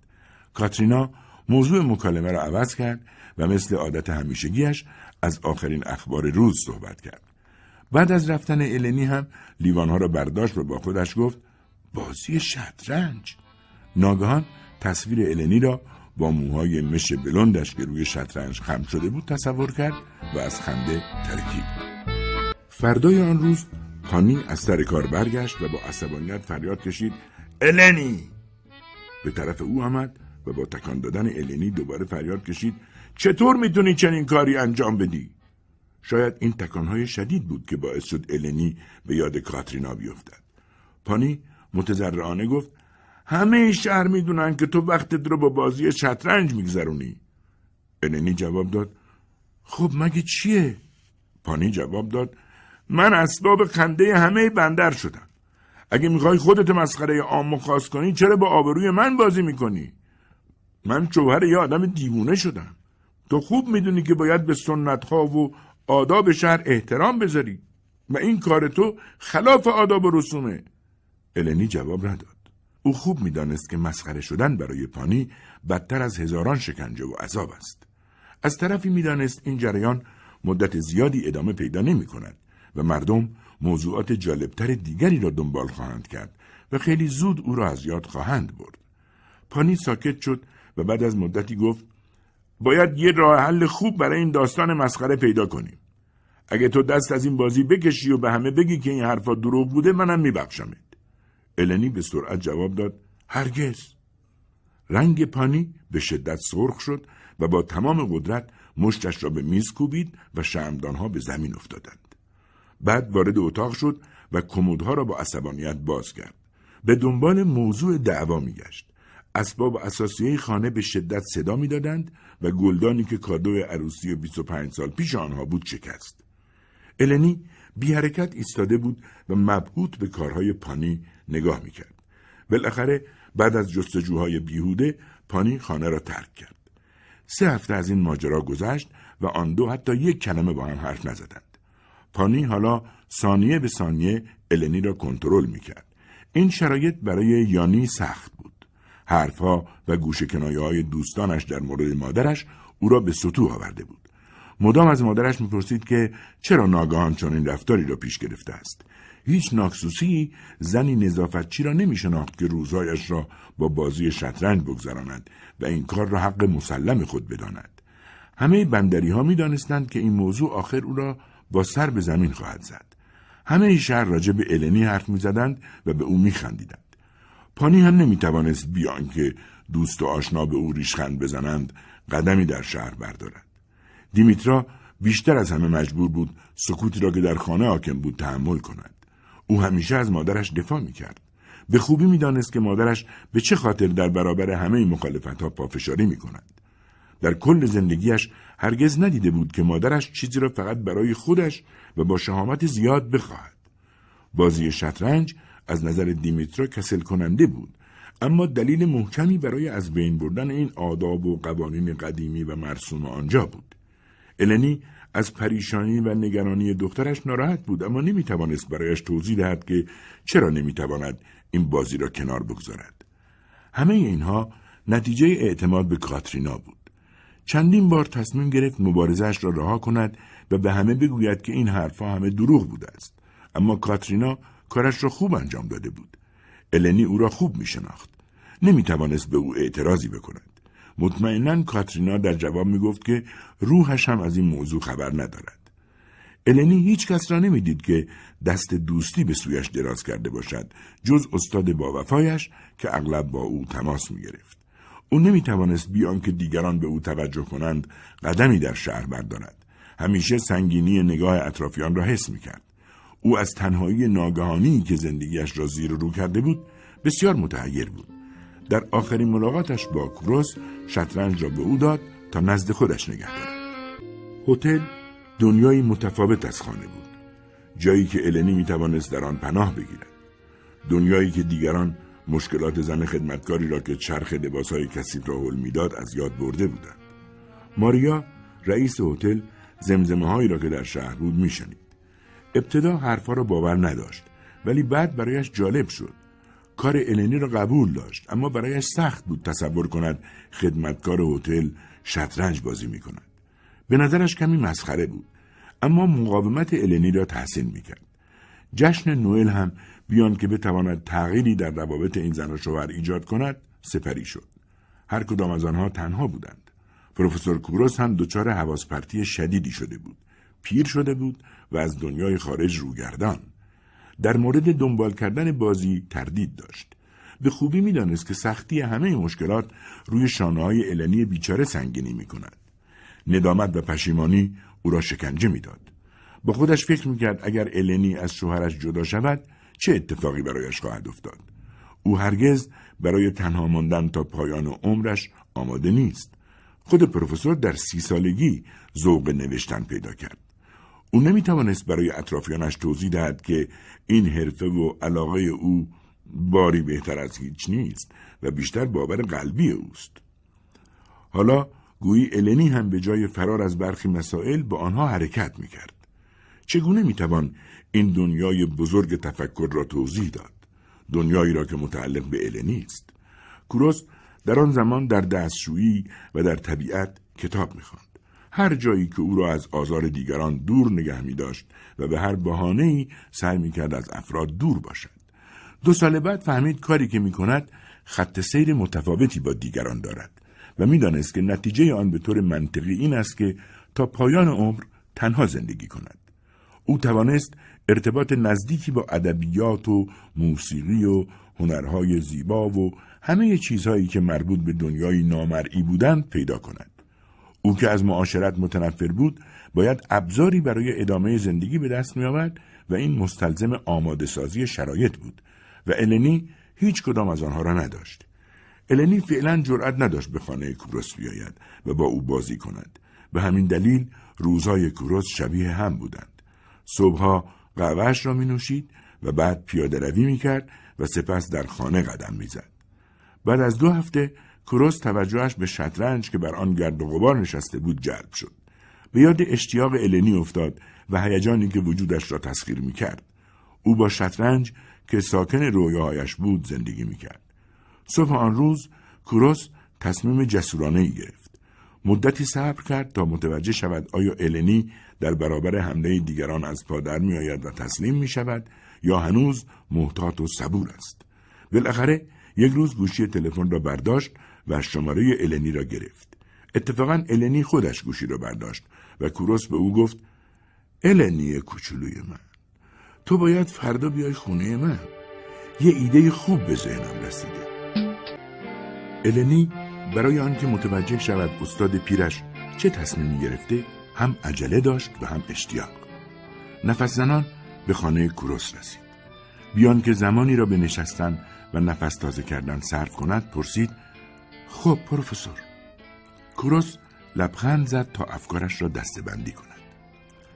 کاترینا موضوع مکالمه را عوض کرد و مثل عادت همیشگیش از آخرین اخبار روز صحبت کرد. بعد از رفتن النی هم لیوانها را برداشت و با خودش گفت بازی شطرنج. ناگهان تصویر النی را با موهای مش بلندش که روی شطرنج خم شده بود تصور کرد و از خنده ترکید. فردای آن روز پانی از سر کار برگشت و با عصبانیت فریاد کشید النی به طرف او آمد و با تکان دادن النی دوباره فریاد کشید چطور می‌تونی چنین کاری انجام بدی؟ شاید این تکانهای شدید بود که باعث شد النی به یاد کاترینا بیفتد. پانی متضرعانه گفت همه شهر می‌دونن که تو وقتت رو با بازی شطرنج میگذرونی. النی جواب داد خب مگه چیه؟ پانی جواب داد من اسباب خنده همه بندر شدم. اگه می‌خوای خودت مسخره عام خاص کنی چرا با آبروی من بازی می‌کنی؟ من شوهر یه آدم دیوونه شدم. تو خوب می‌دونی که باید به سنت ها و آداب شهر احترام بذاری و این کار تو خلاف آداب و رسومه. النی جواب نداد او خوب می‌دانست که مسخره شدن برای پانی بدتر از هزاران شکنجه و عذاب است از طرفی می‌دانست این جریان مدت زیادی ادامه پیدا نمی کند و مردم موضوعات جالبتر دیگری را دنبال خواهند کرد و خیلی زود او را از یاد خواهند برد. پانی ساکت شد و بعد از مدتی گفت باید یه راه حل خوب برای این داستان مسخره پیدا کنیم. اگه تو دست از این بازی بکشی و به همه بگی که این حرفا دروغ بوده منم میبخشمت. النی به سرعت جواب داد هرگز. رنگ پانی به شدت سرخ شد و با تمام قدرت مشتش را به میز کوبید و شمدانها به زمین افتادند. بعد وارد اتاق شد و کمودها را با عصبانیت باز کرد. به دنبال موضوع دعوا میگشت. اسباب اساسیه خانه به شدت صدا می‌دادند و گلدانی که کادو عروسی 25 سال پیش آنها بود شکست. النی بی حرکت ایستاده بود و مبهوت به کارهای پانی نگاه می‌کرد. بالاخره بعد از جستجوهای بیهوده پانی خانه را ترک کرد. سه هفته از این ماجرا گذشت و آن دو حتی یک کلمه با هم حرف نزدند. پانی حالا ثانیه به ثانیه النی را کنترل می‌کرد. این شرایط برای یانی سخت بود. حرفها و گوش کنایه های دوستانش در مورد مادرش او را به سطوح آورده بود. مدام از مادرش می‌پرسید که چرا ناگهان چنین رفتاری را پیش گرفته است. هیچ ناکسوسی زنی نظافتچی را نمی شناخت که روزهایش را با بازی شطرنج بگذراند و این کار را حق مسلم خود بداند. همه بندری ها می دانستند که این موضوع آخر او را با سر به زمین خواهد زد. همه شهر راجع به النی حرف می زدند و به او می خندیدند. پانی هم نمی توانست بیان که دوست و آشنا به او ریشخند بزنند قدمی در شهر بردارد. دیمیترا بیشتر از همه مجبور بود سکوتی را که در خانه حاکم بود تحمل کند. او همیشه از مادرش دفاع می کرد. به خوبی می دانست که مادرش به چه خاطر در برابر همه مخالفت ها پافشاری می کند. در کل زندگیش هرگز ندیده بود که مادرش چیزی را فقط برای خودش و با شهامت زیاد بخواهد. بازی شطرنج از نظر دیمیترا کسل کننده بود اما دلیل محکمی برای از بین بردن این آداب و قوانین قدیمی و مرسوم آنجا بود. النی از پریشانی و نگرانی دخترش ناراحت بود اما نمی‌توانست برایش توضیح دهد که چرا نمی‌تواند این بازی را کنار بگذارد. همه اینها نتیجه اعتماد به کاترینا بود. چندین بار تصمیم گرفت مبارزش را رها کند و به همه بگوید که این حرفها همه دروغ بوده است. اما کاترینا کارش را خوب انجام داده بود. النی او را خوب می شناخت. نمی توانست به او اعتراضی بکند. مطمئنا کاترینا در جواب می گفت که روحش هم از این موضوع خبر ندارد. النی هیچ کس را نمی‌دید که دست دوستی به سویش دراز کرده باشد جز استاد با وفایش که اغلب با او تماس می گرفت. او نمی توانست بیان که دیگران به او توجه کنند قدمی در شهر بردارد. همیشه سنگینی نگاه اطرافیان را حس می کرد. او از تنهایی ناگهانی که زندگیش را زیر رو کرده بود بسیار متحیر بود. در آخرین ملاقاتش با کروس شطرنج را به او داد تا نزد خودش نگه دارد. هتل دنیایی متفاوت از خانه بود. جایی که النی می توانست در آن پناه بگیرد. دنیایی که دیگران مشکلات زن خدمتکاری را که چرخ لباسهای کثیف را حل می‌داد از یاد برده بودند. ماریا رئیس هتل زمزمه هایی را که در شهر بود میشنید. ابتدا حرفها را باور نداشت ولی بعد برایش جالب شد. کار النی را قبول داشت اما برایش سخت بود تصور کند خدمتکار هتل شطرنج بازی می کند. به نظرش کمی مسخره بود اما مقاومت النی را تحسین می کرد. جشن نوئل هم بیان که بتواند تغییری در روابط این زن و شوهر ایجاد کند سپری شد. هر کدام از آنها تنها بودند. پروفسور کوروس هم دچار حواس پرتی شدیدی شده بود. پیر شده بود و از دنیای خارج روگردان. در مورد دنبال کردن بازی تردید داشت. به خوبی می‌دانست که سختی همه مشکلات روی شانه های النی بیچاره سنگینی می کند. ندامت و پشیمانی او را شکنجه می‌داد. با خودش فکر می‌کرد اگر النی از شوهرش جدا شود چه اتفاقی برایش خواهد افتاد. او هرگز برای تنها ماندن تا پایان عمرش آماده نیست. خود پروفسور در سی سالگی ذوق نوشتن پیدا کرد. او نمی توانست برای اطرافیانش توضیح دهد که این حرفه و علاقه او باری بهتر از هیچ نیست و بیشتر باور قلبی اوست. حالا گویی النی هم به جای فرار از برخی مسائل با آنها حرکت می کرد. چگونه می‌توان این دنیای بزرگ تفکر را توضیح داد دنیایی را که متعلق به النی است کوروس در آن زمان در دستشویی و در طبیعت کتاب می‌خواند هر جایی که او را از آزار دیگران دور نگه می داشت و به هر بهانه سعی می کرد از افراد دور باشد. دو سال بعد فهمید کاری که می کند خط سیر متفاوتی با دیگران دارد و می‌دانست که نتیجه آن به طور منطقی این است که تا پایان عمر تنها زندگی کند. او توانست ارتباط نزدیکی با ادبیات و موسیقی و هنرهای زیبا و همه چیزهایی که مربوط به دنیای نامرئی بودند پیدا کند. او که از معاشرت متنفر بود باید ابزاری برای ادامه زندگی به دست می آورد و این مستلزم آماده سازی شرایط بود و النی هیچ کدام از آنها را نداشت. النی فعلا جرأت نداشت به خانه کوروس بیاید و با او بازی کند. به همین دلیل روزهای کوروس شبیه هم بودند. صبحها قهوهش را می نوشید و بعد پیاده روی می کرد و سپس در خانه قدم می زد. بعد از دو هفته کروس توجهش به شطرنج که بر آن گرد و غبار نشسته بود جلب شد. به یاد اشتیاق النی افتاد و هیجانی که وجودش را تسخیر می کرد. او با شطرنج که ساکن رویاهایش بود زندگی می کرد. صبح آن روز کوروس تصمیم جسورانه ای گرفت. مدتی صبر کرد تا متوجه شود آیا النی در برابر حمله دیگران از پادر می آید و تسلیم می شود یا هنوز محتاط و صبور است. بالاخره یک روز گوشی تلفن را برداشت و شماره النی را گرفت. اتفاقا النی خودش گوشی را برداشت و کوروس به او گفت النی کوچولوی من تو باید فردا بیای خونه من. یه ایده خوب به ذهنم رسیده. النی برای آنکه متوجه شود استاد پیرش چه تصمیمی گرفته هم عجله داشت و هم اشتیاق. نفس زنان به خانه کوروس رسید. بیان که زمانی را به نشستن و نفس تازه کردن صرف کند پرسید خب پروفسور. کوروس لبخند زد تا افکارش را دسته بندی کند.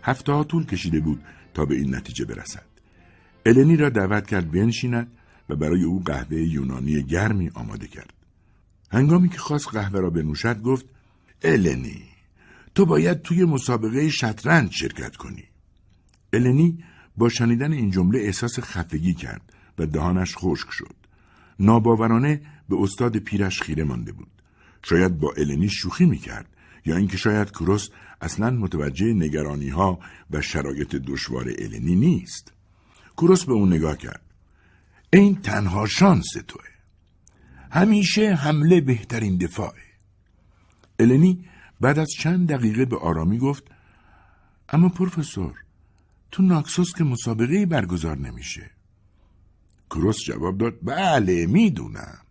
هفته ها طول کشیده بود تا به این نتیجه برسد. النی را دعوت کرد بنشیند و برای او قهوه یونانی گرمی آماده کرد. هنگامی که خواست قهوه را بنوشد گفت النی تو باید توی مسابقه شطرنج شرکت کنی. النی با شنیدن این جمله احساس خفگی کرد و دهانش خشک شد. ناباورانه به استاد پیرش خیره مانده بود. شاید با النی شوخی می‌کرد یا اینکه شاید کروس اصلا متوجه نگرانی ها و شرایط دشوار النی نیست. کروس به اون نگاه کرد. این تنها شانس توه. همیشه حمله بهترین دفاعه. النی بعد از چند دقیقه به آرامی گفت اما پروفسور تو ناکسوس که مسابقه برگزار نمیشه. کروس جواب داد بله می‌دونم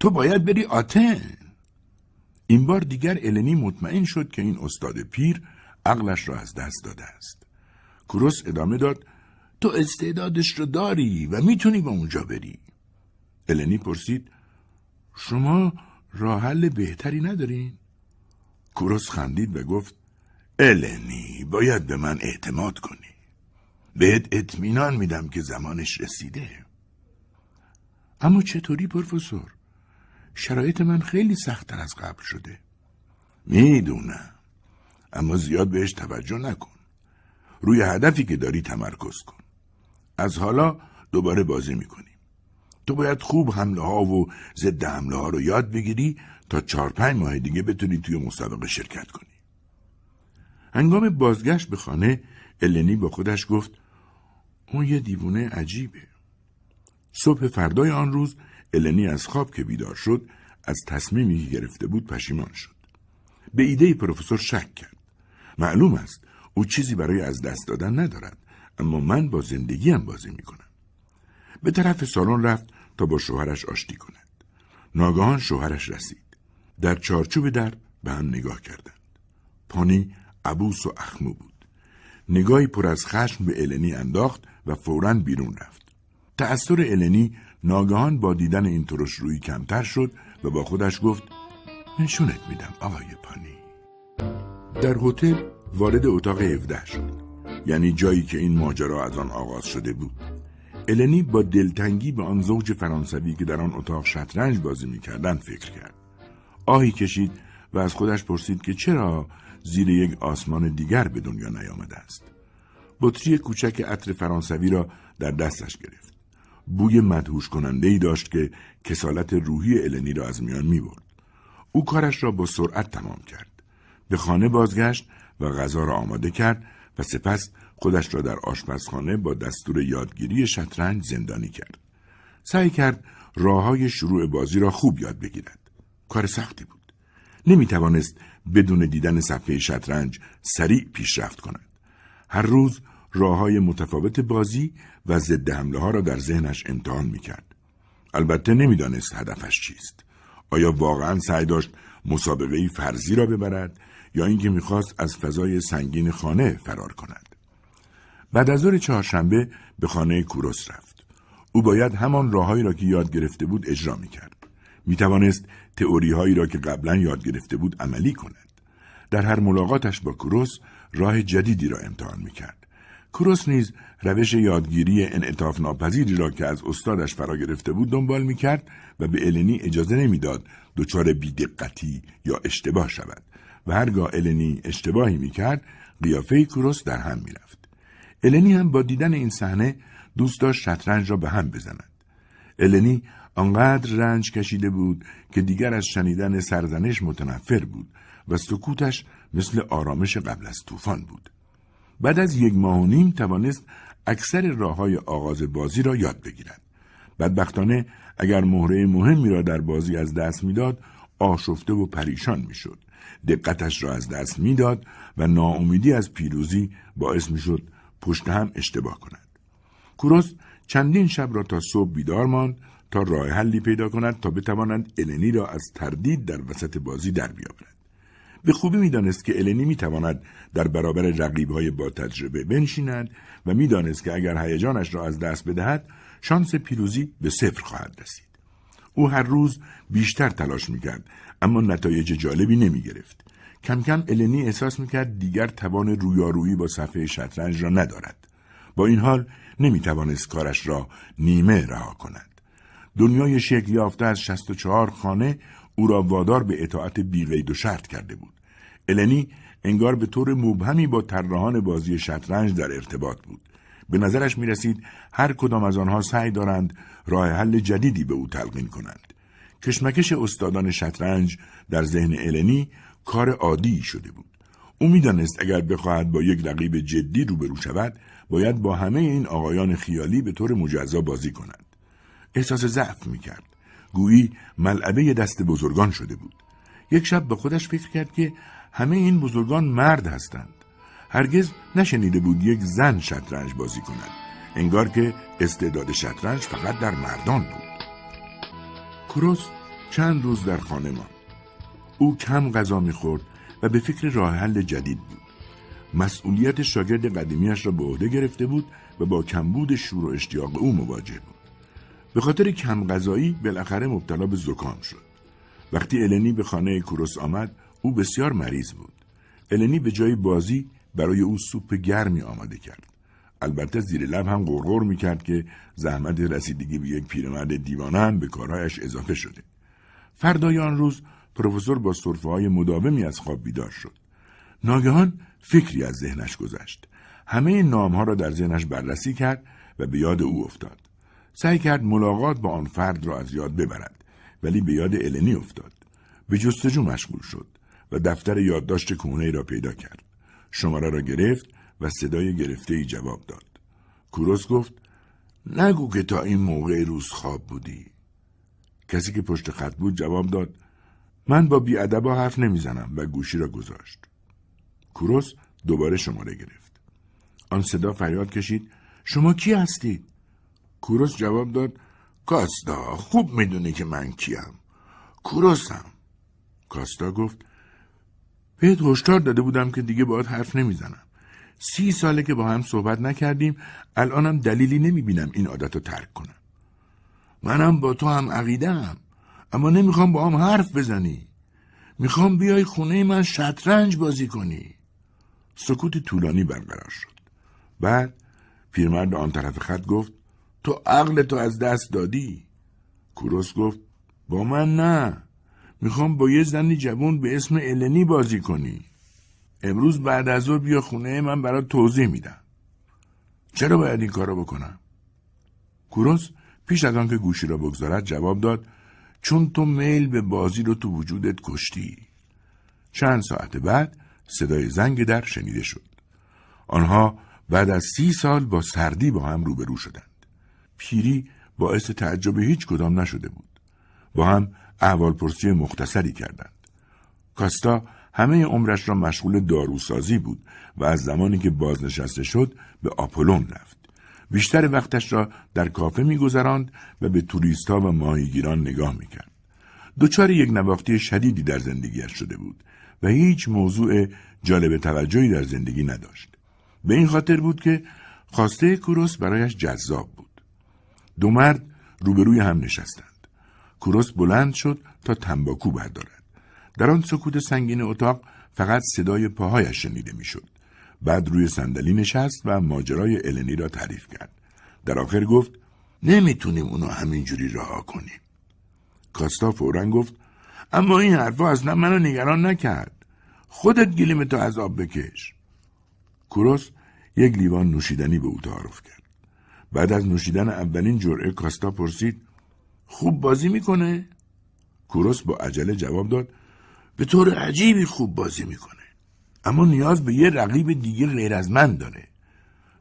تو باید بری آتن. این بار دیگر النی مطمئن شد که این استاد پیر عقلش را از دست داده است. کروس ادامه داد تو استعدادش رو داری و می‌تونی به اونجا بری. النی پرسید شما راه حل بهتری ندارین؟ کوروس خندید و گفت النی باید به من اعتماد کنی. بهت اطمینان میدم که زمانش رسیده. اما چطوری پروفسور؟ شرایط من خیلی سختتر از قبل شده. می‌دونم. اما زیاد بهش توجه نکن. روی هدفی که داری تمرکز کن. از حالا دوباره بازی می‌کنیم. تو باید خوب حمله ها و ضد حمله ها رو یاد بگیری تا چهار پنج ماه دیگه بتونی توی مسابقه شرکت کنی. هنگام بازگشت به خانه النی با خودش گفت اون یه دیوونه عجیبه. صبح فردای آن روز النی از خواب که بیدار شد از تصمیمی که گرفته بود پشیمان شد. به ایده پروفسور شک کرد. معلوم است او چیزی برای از دست دادن ندارد اما من با زندگیم بازی می کنم. به طرف سالن رفت تا با شوهرش آشتی کند. ناگهان شوهرش رسید. در چارچوب در به هم نگاه کردند. پانی عبوس و اخمو بود. نگاهی پر از خشم به النی انداخت و فورا بیرون رفت. تأثیر النی ناگهان با دیدن این ترش روی کمتر شد و با خودش گفت نشونت میدم آقای پانی. در هتل وارد اتاق 17 شد. یعنی جایی که این ماجرا از آن آغاز شده بود. النی با دلتنگی به آن زوج فرانسوی که در آن اتاق شطرنج بازی می‌کردند فکر کرد. آهی کشید و از خودش پرسید که چرا زیر یک آسمان دیگر به دنیا نیامده است. بطری کوچک عطر فرانسوی را در دستش گرفت. بوی مدهوش کننده ای داشت که کسالت روحی النی را از میان می برد. او کارش را با سرعت تمام کرد. به خانه بازگشت و غذا را آماده کرد و سپس خودش را در آشپزخانه با دستور یادگیری شطرنج زندانی کرد. سعی کرد راه های شروع بازی را خوب یاد بگیرد. کار سختی بود. نمی توانست بدون دیدن صفحه شطرنج سریع پیشرفت کند. هر روز راه های متفاوت بازی و ضد حمله ها را در ذهنش امتحان می کرد. البته نمی‌دانست هدفش چیست. آیا واقعا سعی داشت مسابقه فرضی را ببرد یا اینکه می‌خواست از فضای سنگین خانه فرار کند؟ بعد از ظهر چهارشنبه به خانه کوروس رفت. او باید همان راههایی را که یاد گرفته بود اجرا می کرد. می توانست تئوری هایی را که قبلا یاد گرفته بود عملی کند. در هر ملاقاتش با کوروس راه جدیدی را امتحان می کرد. کوروس نیز روش یادگیری انعطاف ناپذیری را که از استادش فرا گرفته بود دنبال می کرد و به النی اجازه نمی‌داد دچار بیدقتی یا اشتباه شود و هرگاه النی اشتباهی می کرد قیافه کوروس در هم می رفت. النی هم با دیدن این صحنه دوست داشت شطرنج را به هم بزند. النی آنقدر رنج کشیده بود که دیگر از شنیدن سرزنش متنفر بود و سکوتش مثل آرامش قبل از طوفان بود. بعد از یک ماه و نیم توانست اکثر راه های آغاز بازی را یاد بگیرد. بدبختانه اگر مهره مهمی را در بازی از دست می‌داد آشفته و پریشان می‌شد. دقتش را از دست می‌داد و ناامیدی از پیروزی باعث می‌شد پشت هم اشتباه کند. کوروس چندین شب را تا صبح بیدار ماند تا راه حلی پیدا کند تا بتوانند النی را از تردید در وسط بازی در بیاورد. به خوبی می‌دانست که النی می‌تواند در برابر رقیبهای با تجربه بنشیند و می‌دانست که اگر هیجانش را از دست بدهد شانس پیروزی به صفر خواهد رسید. او هر روز بیشتر تلاش می‌کرد اما نتایج جالبی نمی‌گرفت. کم کم النی احساس می‌کرد دیگر توان رویارویی با صفحه شطرنج را ندارد. با این حال نمی‌توانست کارش را نیمه رها کند. دنیای شکل یافته از 64 خانه او را وادار به اطاعت بیقید و شرط کرده بود. النی انگار به طور مبهمی با طراحان بازی شطرنج در ارتباط بود. به نظرش می رسید هر کدام از آنها سعی دارند راه حل جدیدی به او تلقین کنند. کشمکش استادان شطرنج در ذهن النی کار عادی شده بود. او می‌دانست اگر بخواهد با یک رقیب جدی روبرو شود باید با همه این آقایان خیالی به طور مجزا بازی کند. احساس ضعف می‌کرد. گویی ملعبه دست بزرگان شده بود. یک شب به خودش فکر کرد که همه این بزرگان مرد هستند. هرگز نشنیده بود یک زن شطرنج بازی کند. انگار که استعداد شطرنج فقط در مردان بود. کروس چند روز در خانه ماند. او کم غذا می‌خورد و به فکر راه حل جدید بود. مسئولیت شاگرد قدیمیش را به عهده گرفته بود و با کمبود شور و اشتیاق او مواجه بود. به خاطر کم غذایی بالاخره مبتلا به زکام شد. وقتی النی به خانه کوروس آمد او بسیار مریض بود. النی به جای بازی برای او سوپ گرمی آماده کرد. البته زیر لب هم غرغر می کرد که زحمت رسیدگی به یک پیرمرد دیوانه هم به کارهایش اضافه شده. فردای آن روز پروفسور با صرفه های مداومی از خواب بیدار شد. ناگهان فکری از ذهنش گذشت. همه نام ها را در ذهنش بررسی کرد و به یاد او افتاد. سعی کرد ملاقات با آن فرد را از یاد ببرد ولی به یاد النی افتاد. به جستجو مشغول شد دفتر یادداشت کهنه را پیدا کرد. شماره را گرفت و صدای گرفته ای جواب داد. کوروس گفت نگو که تا این موقع روز خواب بودی. کسی که پشت خط بود جواب داد من با بیادبا حرف نمی‌زنم و گوشی را گذاشت. کوروس دوباره شماره گرفت. آن صدا فریاد کشید شما کی هستید؟ کوروس جواب داد کاستا خوب می‌دونی که من کیم. کوروسم. کاستا گفت بهت هشدار داده بودم که دیگه باید حرف نمی‌زنم. سی ساله که با هم صحبت نکردیم الانم دلیلی نمی‌بینم این عادت رو ترک کنم. منم با تو هم عقیدم اما نمی‌خوام با هم حرف بزنی. می‌خوام بیای خونه من شطرنج بازی کنی. سکوت طولانی برقرار شد. بعد پیرمرد آن طرف خط گفت تو عقل تو از دست دادی. کوروس گفت با من نه. می‌خوام با یه زنی جوان به اسم النی بازی کنی. امروز بعد از ظهر بیا خونه من برات توضیح میدم. چرا باید این کارو بکنم؟ کوروس پیش از آنکه گوشی را بگذارد جواب داد چون تو میل به بازی رو تو وجودت کشتی. چند ساعت بعد صدای زنگ در شنیده شد. آنها بعد از سی سال با سردی با هم روبرو شدند. پیری باعث تعجب هیچ کدام نشده بود. با هم احوال پرسی مختصری کردند. کاستا همه عمرش را مشغول داروسازی بود و از زمانی که بازنشسته شد به آپولون رفت. بیشتر وقتش را در کافه میگذراند و به توریستا و ماهیگیران نگاه می‌کرد. دچار یک نواختی شدیدی در زندگیش شده بود و هیچ موضوع جالب توجهی در زندگی نداشت. به این خاطر بود که خواسته کوروس برایش جذاب بود. دو مرد روبروی هم نشستند. کوروس بلند شد تا تنباکو بردارد. در آن سکوت سنگین اتاق فقط صدای پاهایش شنیده می‌شد. بعد روی صندلی نشست و ماجرای النی را تعریف کرد. در آخر گفت نمی‌تونیم اونو همینجوری رها کنیم. کاستا فورا گفت اما این حرفا اصلا منو نگران نکرد. خودت گلیم تو از آب بکش. کوروس یک لیوان نوشیدنی به او تعارف کرد. بعد از نوشیدن اولین جرعه کاستا پرسید خوب بازی می‌کنه؟ کوروس با عجله جواب داد به طور عجیبی خوب بازی می‌کنه. اما نیاز به یه رقیب دیگه غیر از من داره.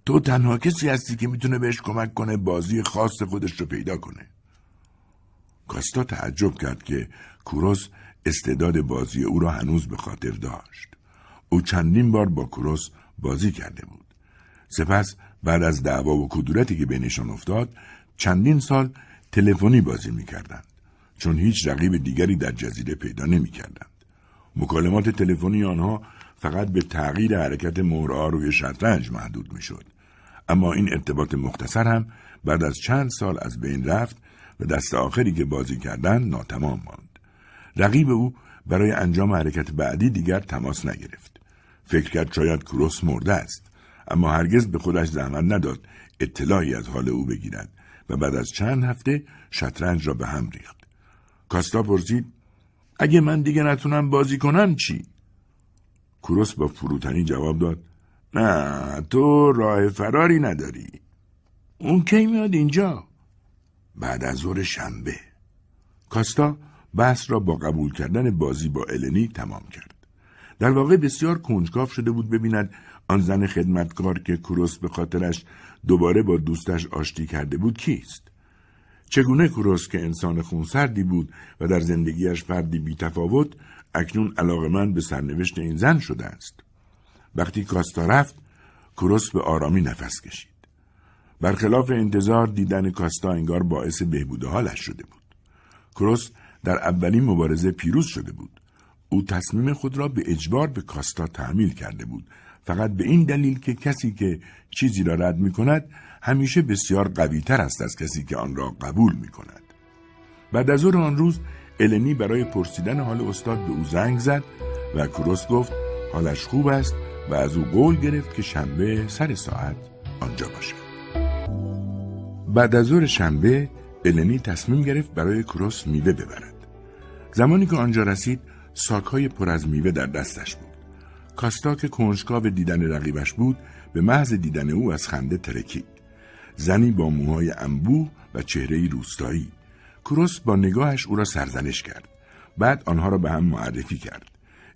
تو تنها کسی هستی که می‌تونه بهش کمک کنه بازی خاص خودش رو پیدا کنه. کاستا تعجب کرد که کوروس استعداد بازی او را هنوز به خاطر داشت. او چندین بار با کوروس بازی کرده بود. سپس بعد از دعوا و کدورتی که بینشان افتاد چندین سال تلفنی بازی می‌کردند چون هیچ رقیب دیگری در جزیره پیدا نمی‌کردند. مکالمات تلفنی آنها فقط به تغییر حرکت مهرها روی شطرنج محدود می‌شد. اما این ارتباط مختصر هم بعد از چند سال از بین رفت و دست آخری که بازی کردن ناتمام ماند. رقیب او برای انجام حرکت بعدی دیگر تماس نگرفت. فکر کرد شاید کروس مرده است. اما هرگز به خودش زحمت نداد اطلاعی از حال او بگیرد و بعد از چند هفته شطرنج را به هم ریخت. کاستا پرسید اگه من دیگه نتونم بازی کنم چی؟ کوروس با فروتنی جواب داد نه تو راه فراری نداری اون کی میاد اینجا بعد از ظهر شنبه کاستا بحث را با قبول کردن بازی با النی تمام کرد در واقع بسیار کنجکاو شده بود ببیند آن زن خدمتکار که کوروس به خاطرش دوباره با دوستش آشتی کرده بود کیست چگونه کوروس که انسان خونسردی بود و در زندگیش فردی بیتفاوت اکنون من به سرنوشت این زن شده است. وقتی کاستا رفت، کروس به آرامی نفس کشید. برخلاف انتظار دیدن کاستا انگار باعث بهبود حالش شده بود. کروس در اولین مبارزه پیروز شده بود. او تصمیم خود را به اجبار به کاستا تحمیل کرده بود. فقط به این دلیل که کسی که چیزی را رد می کند همیشه بسیار قوی تر است از کسی که آن را قبول می کند. بعد از آن روز النی برای پرسیدن حال استاد به او زنگ زد و کروس گفت حالش خوب است و از او قول گرفت که شنبه سر ساعت آنجا باشد. بعد از ظهر شنبه النی تصمیم گرفت برای کروس میوه ببرد. زمانی که آنجا رسید ساکهای پر از میوه در دستش بود. کاستا که کنجکاو دیدن رقیبش بود به محض دیدن او از خنده ترکید. زنی با موهای انبوه و چهره روستایی کروس با نگاهش او را سرزنش کرد. بعد آنها را به هم معرفی کرد.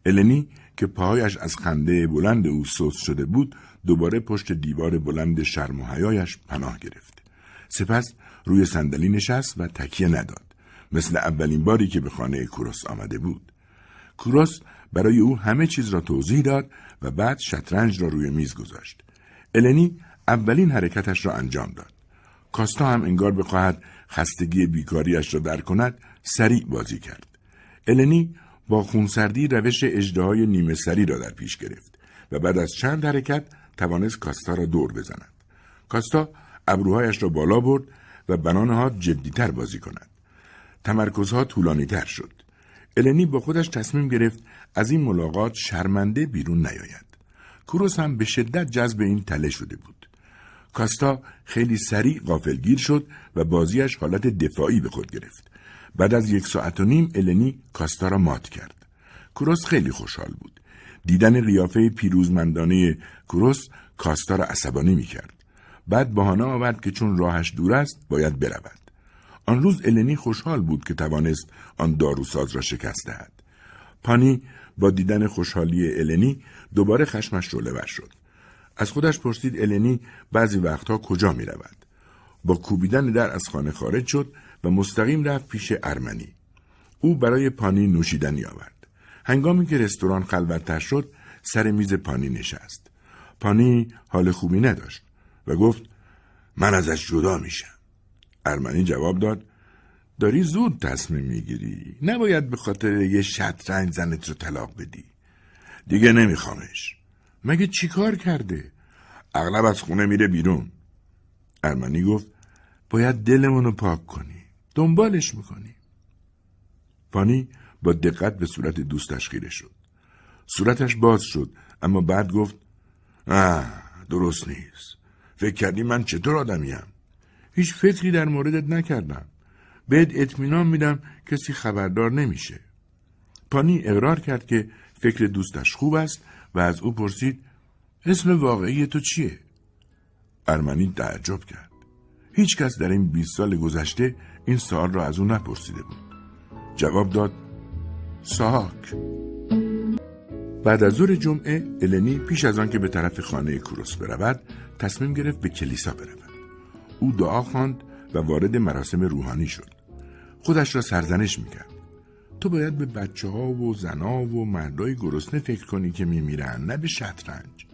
النی که پاهایش از خنده بلند او سوس شده بود دوباره پشت دیوار بلند شرم و حیایش پناه گرفت. سپس روی صندلی نشست و تکیه نداد. مثل اولین باری که به خانه کوروس آمده بود. کوروس برای او همه چیز را توضیح داد و بعد شطرنج را روی میز گذاشت. النی اولین حرکتش را انجام داد. کاستا هم انگار بخواهد خستگی بیکاریش را در کند سریع بازی کرد. النی با خونسردی روش اجدهای نیمه سری را در پیش گرفت و بعد از چند حرکت توانست کاستا را دور بزند. کاستا ابروهایش را بالا برد و بنانها جدیتر بازی کند. تمرکزها طولانی تر شد. النی با خودش تصمیم گرفت از این ملاقات شرمنده بیرون نیاید. کوروس هم به شدت جذب این تله شده بود. کاستا خیلی سریع غافلگیر شد و بازیش حالت دفاعی به خود گرفت. بعد از یک ساعت و نیم النی کاستا را مات کرد. کروس خیلی خوشحال بود. دیدن قیافه پیروزمندانه کروس کاستا را عصبانی می کرد. بعد بهانه آورد که چون راهش دور است باید برود آن روز النی خوشحال بود که توانست آن داروساز را شکست دهد پانی با دیدن خوشحالی النی دوباره خشمش شعله شد از خودش پرسید النی بعضی وقتها کجا می رود. با کوبیدن در از خانه خارج شد و مستقیم رفت پیش ارمنی. او برای پانی نوشیدنی آورد. هنگامی که رستوران خلوتتر شد سر میز پانی نشست. پانی حال خوبی نداشت و گفت من ازش جدا میشم. ارمنی جواب داد داری زود تصمیم می‌گیری. نباید به خاطر یه شطرنج زنت رو طلاق بدی. دیگه نمیخوامش. مگه چیکار کرده؟ اغلب از خونه میره بیرون. ارمنی گفت باید دلمون رو پاک کنی. دنبالش می‌کنی. پانی با دقت به صورت دوستش خیره شد. صورتش باز شد اما بعد گفت آه درست نیست. فکر کردی من چطور آدمیم؟ هیچ فکری در موردت نکردم. بهت اطمینان میدم کسی خبردار نمیشه پانی اقرار کرد که فکر دوستش خوب است و از او پرسید اسم واقعی تو چیه؟ ارمنی تعجب کرد. هیچ کس در این 20 سال گذشته این سوال را از او نپرسیده بود. جواب داد ساک. بعد از ظهر جمعه النی پیش از آن که به طرف خانه کروس برود تصمیم گرفت به کلیسا برود. او دعا خواند و وارد مراسم روحانی شد. خودش را سرزنش می‌کرد. تو باید به بچه ها و زنا و مردای گرسنه فکر کنی که میمیرن نه به شطرنج.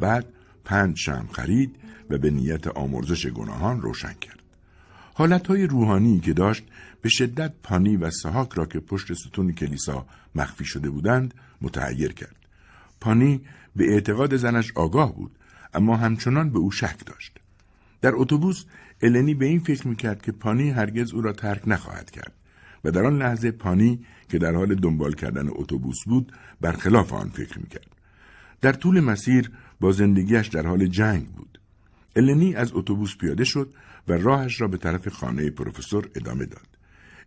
بعد پنج شم خرید و به نیت آمرزش گناهان روشن کرد. حالتهای روحانی که داشت به شدت پانی و سحاک را که پشت ستون کلیسا مخفی شده بودند متحیر کرد. پانی به اعتقاد زنش آگاه بود اما همچنان به او شک داشت. در اتوبوس النی به این فکر می‌کرد که پانی هرگز او را ترک نخواهد کرد و در آن لحظه پانی که در حال دنبال کردن اتوبوس بود برخلاف آن فکر می‌کرد. در طول مسیر با زندگیش در حال جنگ بود. النی از اتوبوس پیاده شد و راهش را به طرف خانه پروفسور ادامه داد.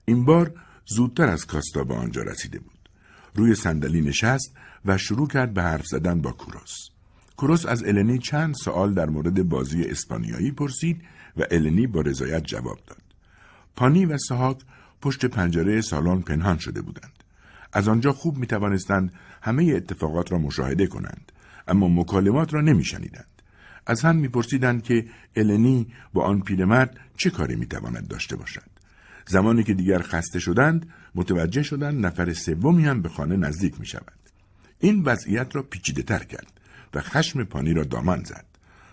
این بار زودتر از کاستا به آنجا رسیده بود. روی صندلی نشست و شروع کرد به حرف زدن با کوروس. کوروس از النی چند سوال در مورد بازی اسپانیایی پرسید و النی با رضایت جواب داد. پانی و سهاک پشت پنجره سالن پنهان شده بودند. از آنجا خوب می توانستند همه اتفاقات را مشاهده کنند اما مکالمات را نمیشنیدند. از هم میپرسیدند که النی با آن پیرمرد چه کاری می‌تواند داشته باشد. زمانی که دیگر خسته شدند متوجه شدند نفر سومی هم به خانه نزدیک می شود. این وضعیت را پیچیده تر کرد و خشم پانی را دامن زد.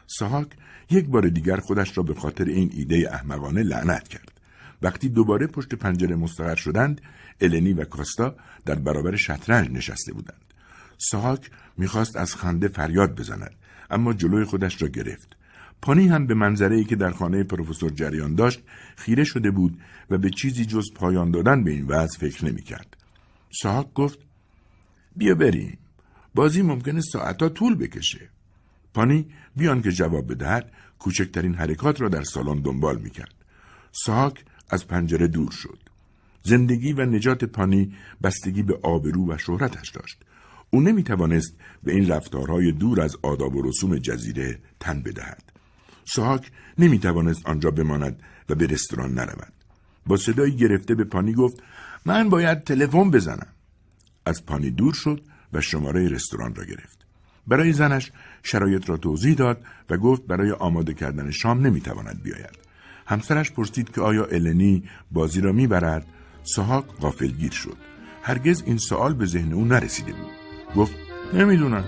ساهاک یک بار دیگر خودش را به خاطر این ایده احمقانه لعنت کرد. وقتی دوباره پشت پنجره مستقر شدند، النی و کاستا در برابر شطرنج نشسته بودند. ساهاک می‌خواست از خنده فریاد بزند اما جلوی خودش را گرفت پانی هم به منظره ای که در خانه پروفسور جریان داشت خیره شده بود و به چیزی جز پایان دادن به این وضع فکر نمی‌کرد. ساهاک گفت بیا بریم. بازی ممکنه ساعتها طول بکشه. پانی بیان که جواب بدهد کوچکترین حرکات را در سالن دنبال می‌کرد. ساهاک از پنجره دور شد. زندگی و نجات پانی بستگی به آبرو و شهرتش داشت. او نمی توانست به این رفتارهای دور از آداب و رسوم جزیره تن بدهد. ساک نمی توانست آنجا بماند و به رستوران نرود. با صدایی گرفته به پانی گفت من باید تلفن بزنم. از پانی دور شد و شماره رستوران را گرفت. برای زنش شرایط را توضیح داد و گفت برای آماده کردن شام نمی‌تواند بیاید. همسرش پرسید که آیا النی بازی را می‌برد؟ سهاک غافلگیر شد. هرگز این سوال به ذهن او نرسیده بود. گفت نمی‌دونم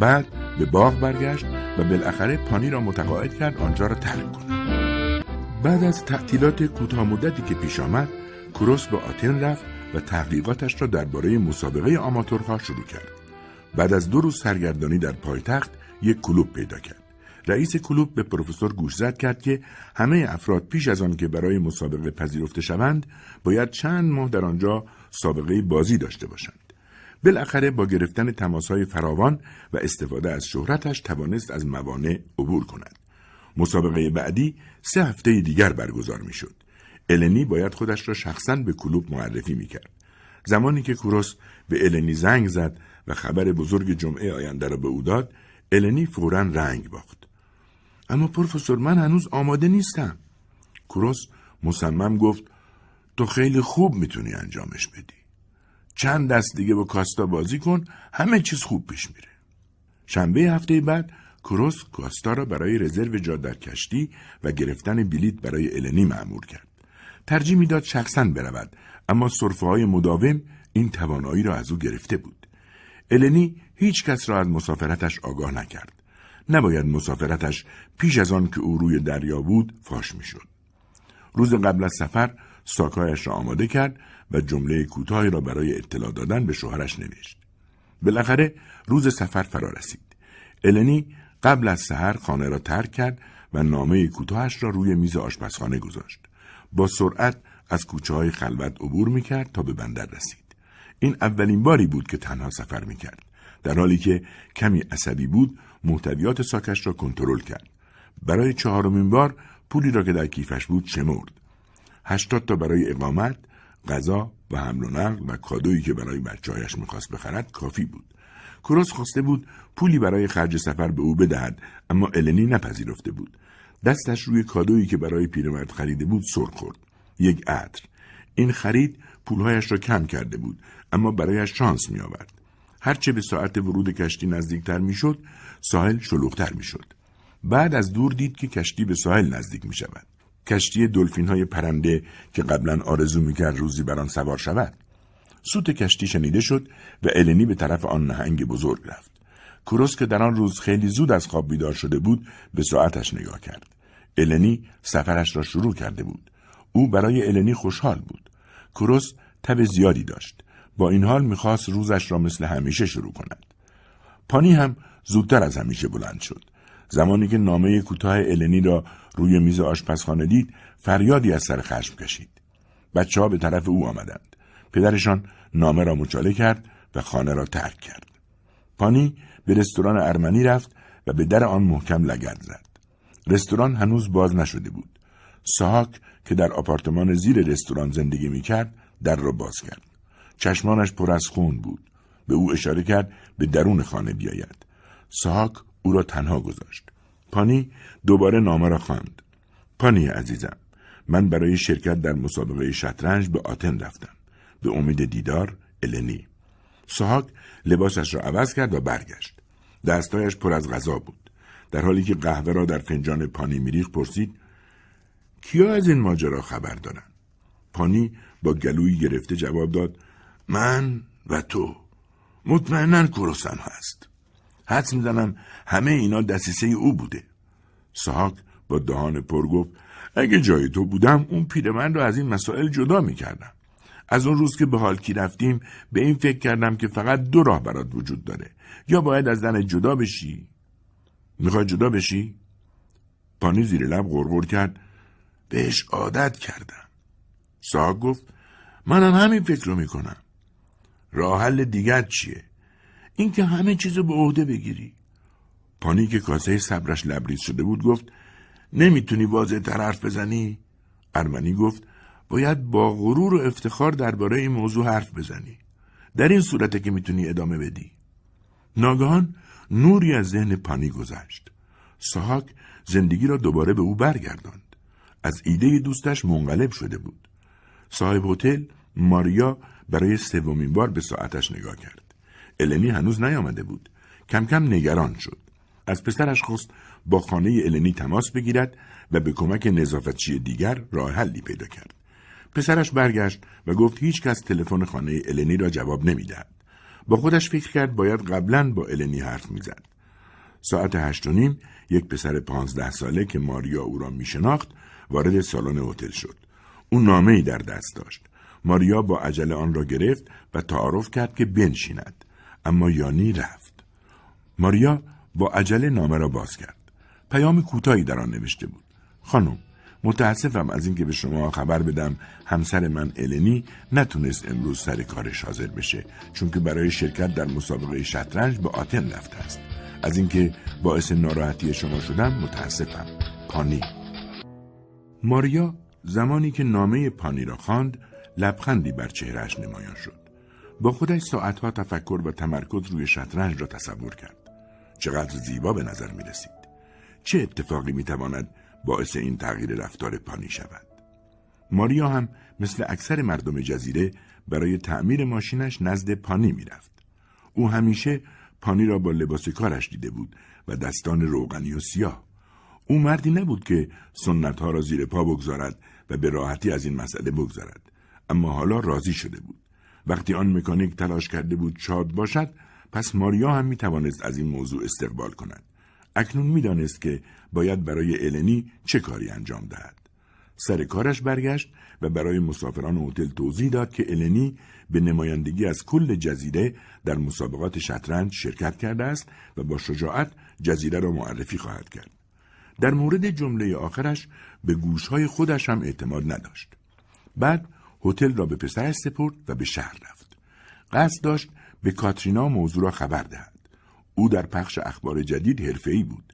بعد به باغ برگشت و بالاخره پانی را متقاعد کرد آنجا را ترک کند بعد از تعطیلات کوتاه مدتی که پیش آمد کروس به آتن رفت و تحقیقاتش را درباره مسابقه آماتورها شروع کرد بعد از دو روز سرگردانی در پایتخت یک کلوب پیدا کرد رئیس کلوب به پروفسور گوش زد کرد که همه افراد پیش از آن که برای مسابقه پذیرفته شوند باید چند ماه در آنجا سابقه بازی داشته باشند بالاخره با گرفتن تماسهای فراوان و استفاده از شهرتش توانست از موانع عبور کند. مسابقه بعدی سه هفته دیگر برگزار می‌شد. النی باید خودش را شخصا به کلوب معرفی می‌کرد. زمانی که کوروس به النی زنگ زد و خبر بزرگ جمعه آینده را به او داد، النی فورا رنگ باخت. اما پروفسور من هنوز آماده نیستم. کروس مصمم گفت تو خیلی خوب می‌تونی انجامش بدی. چند دست دیگه با کاستا بازی کن همه چیز خوب پیش میره. شنبه هفته بعد کروس کاستا را برای رزرو جا در کشتی و گرفتن بلیت برای النی معمور کرد. ترجیح می‌داد شخصا برود اما صرفه های مداوم این توانایی را از او گرفته بود. النی هیچ کس را از مسافرتش آگاه نکرد نباید مسافرتش پیش از آن که او روی دریا بود فاش می‌شد روز قبل از سفر ساکایش را آماده کرد و جمله کوتاهی را برای اطلاع دادن به شوهرش نوشت. بالاخره روز سفر فرا رسید. النی قبل از سحر خانه را ترک کرد و نامه کوتاهش را روی میز آشپزخانه گذاشت. با سرعت از کوچه های خلوت عبور می کرد تا به بندر رسید. این اولین باری بود که تنها سفر می کرد. در حالی که کمی عصبی بود محتویات ساکش را کنترل کرد. برای چهارمین بار پولی را که در کیفش بود شمرد. هشتاد تا برای اقامت، غذا و حمل و نقل و کادویی که برای بچههایش می‌خواست بخرد کافی بود. کروس خواسته بود پولی برای خرج سفر به او بدهد اما النی نپذیرفته بود. دستش روی کادویی که برای پیرمرد خریده بود سر خورد. یک عطر. این خرید پولهایش را کم کرده بود اما برایش شانس می آورد. هرچه به ساعت ورود کشتی نزدیکتر می‌شد ساحل شلوغتر می‌شد بعد از دور دید که کشتی به ساحل نزدیک می شود. کشتی دلفین های پرنده که قبلا آرزو می‌کرد روزی بر آن سوار شود. سوت کشتی شنیده شد و النی به طرف آن نهنگ بزرگ رفت. کروس که در آن روز خیلی زود از خواب بیدار شده بود به ساعتش نگاه کرد. النی سفرش را شروع کرده بود. او برای النی خوشحال بود. کروس تب زیادی داشت. با این حال می‌خواست روزش را مثل همیشه شروع کند. پانی هم زودتر از همیشه بلند شد. زمانی که نامه کوتاه النی را روی میز آشپزخانه دید فریادی از سر خشم کشید بچه ها به طرف او آمدند پدرشان نامه را مچاله کرد و خانه را ترک کرد پانی به رستوران ارمنی رفت و به در آن محکم لگد زد رستوران هنوز باز نشده بود ساک که در آپارتمان زیر رستوران زندگی می کرد در را باز کرد چشمانش پر از خون بود به او اشاره کرد به درون خانه بیاید ساک او را تنها گذاشت. پانی دوباره نامه را خواند. پانی عزیزم من برای شرکت در مسابقه شطرنج به آتن رفتم. به امید دیدار النی. ساهاک لباسش را عوض کرد و برگشت. دستایش پر از غذا بود. در حالی که قهوه را در فنجان پانی میریخ پرسید کیا از این ماجرا خبر دارن؟ پانی با گلویی گرفته جواب داد من و تو. مطمئنا کروسم هست. حدس می‌زنم همه اینا دستیسه او بوده. ساک با دهان پر گفت اگه جای تو بودم اون پیرمرد رو از این مسائل جدا می‌کردم. از اون روز که به حالکی رفتیم به این فکر کردم که فقط دو راه برات وجود داره. یا باید از زن جدا بشی. می‌خوای جدا بشی؟ پانی زیر لب غرغر کرد. بهش عادت کردم. ساک گفت منم همین فکر رو می‌کنم. راه حل دیگر چیه؟ اینکه همه چیز رو به عهده بگیری. پانی که کاسه صبرش لبریز شده بود گفت نمی‌تونی واضح تر حرف بزنی؟ ارمنی گفت باید با غرور و افتخار درباره این موضوع حرف بزنی. در این صورته که می‌تونی ادامه بدی. ناگهان نوری از ذهن پانی گذشت. ساهاک زندگی را دوباره به او برگرداند. از ایده دوستش منقلب شده بود صاحب هتل ماریا برای سومین بار به ساعتش نگاه کرد النی هنوز نیامده بود. کم کم نگران شد. از پسرش خواست با خانه النی تماس بگیرد و به کمک نظافتچی دیگر راه حلی پیدا کرد. پسرش برگشت و گفت هیچ کس تلفن خانه النی را جواب نمی‌دهد. با خودش فکر کرد باید قبلا با النی حرف می‌زد. ساعت هشت و نیم یک پسر پانزده ساله که ماریا او را میشناخت وارد سالن هتل شد. او نامه ای در دست داشت. ماریا با عجله آن را گرفت و تعارف کرد که بنشیند. اما یانی رفت. ماریا با عجله نامه را باز کرد. پیام کوتاهی در آن نوشته بود. خانم متاسفم از اینکه به شما خبر بدم همسر من النی نتونست امروز سر کارش حاضر بشه چون که برای شرکت در مسابقه شطرنج به آتن رفته است از اینکه باعث ناراحتی شما شدم متاسفم پانی ماریا زمانی که نامه پانی را خواند لبخندی بر چهرهش نمایان شد با خودش ساعتها تفکر و تمرکز روی شطرنج را تصور کرد. چقدر زیبا به نظر می رسید. چه اتفاقی می‌تواند باعث این تغییر رفتار پانی شود ماریا هم مثل اکثر مردم جزیره برای تعمیر ماشینش نزد پانی می‌رفت او همیشه پانی را با لباس کارش دیده بود و دستان روغنی و سیاه او مردی نبود که سنت ها را زیر پا بگذارد و به راحتی از این مسئله بگذارد اما حالا راضی شده بود. وقتی آن مکانیک تلاش کرده بود شاد باشد پس ماریا هم می توانست از این موضوع استقبال کند. اکنون می‌دانست که باید برای النی چه کاری انجام دهد. سر کارش برگشت و برای مسافران هتل توضیح داد که النی به نمایندگی از کل جزیره در مسابقات شطرنج شرکت کرده است و با شجاعت جزیره را معرفی خواهد کرد. در مورد جمله آخرش به گوشهای خودش هم اعتماد نداشت. بعد هتل را به پسرش سپرد و به شهر رفت. قصد داشت به کاترینا موضوع را خبر دهد. او در پخش اخبار جدید حرفه‌ای بود.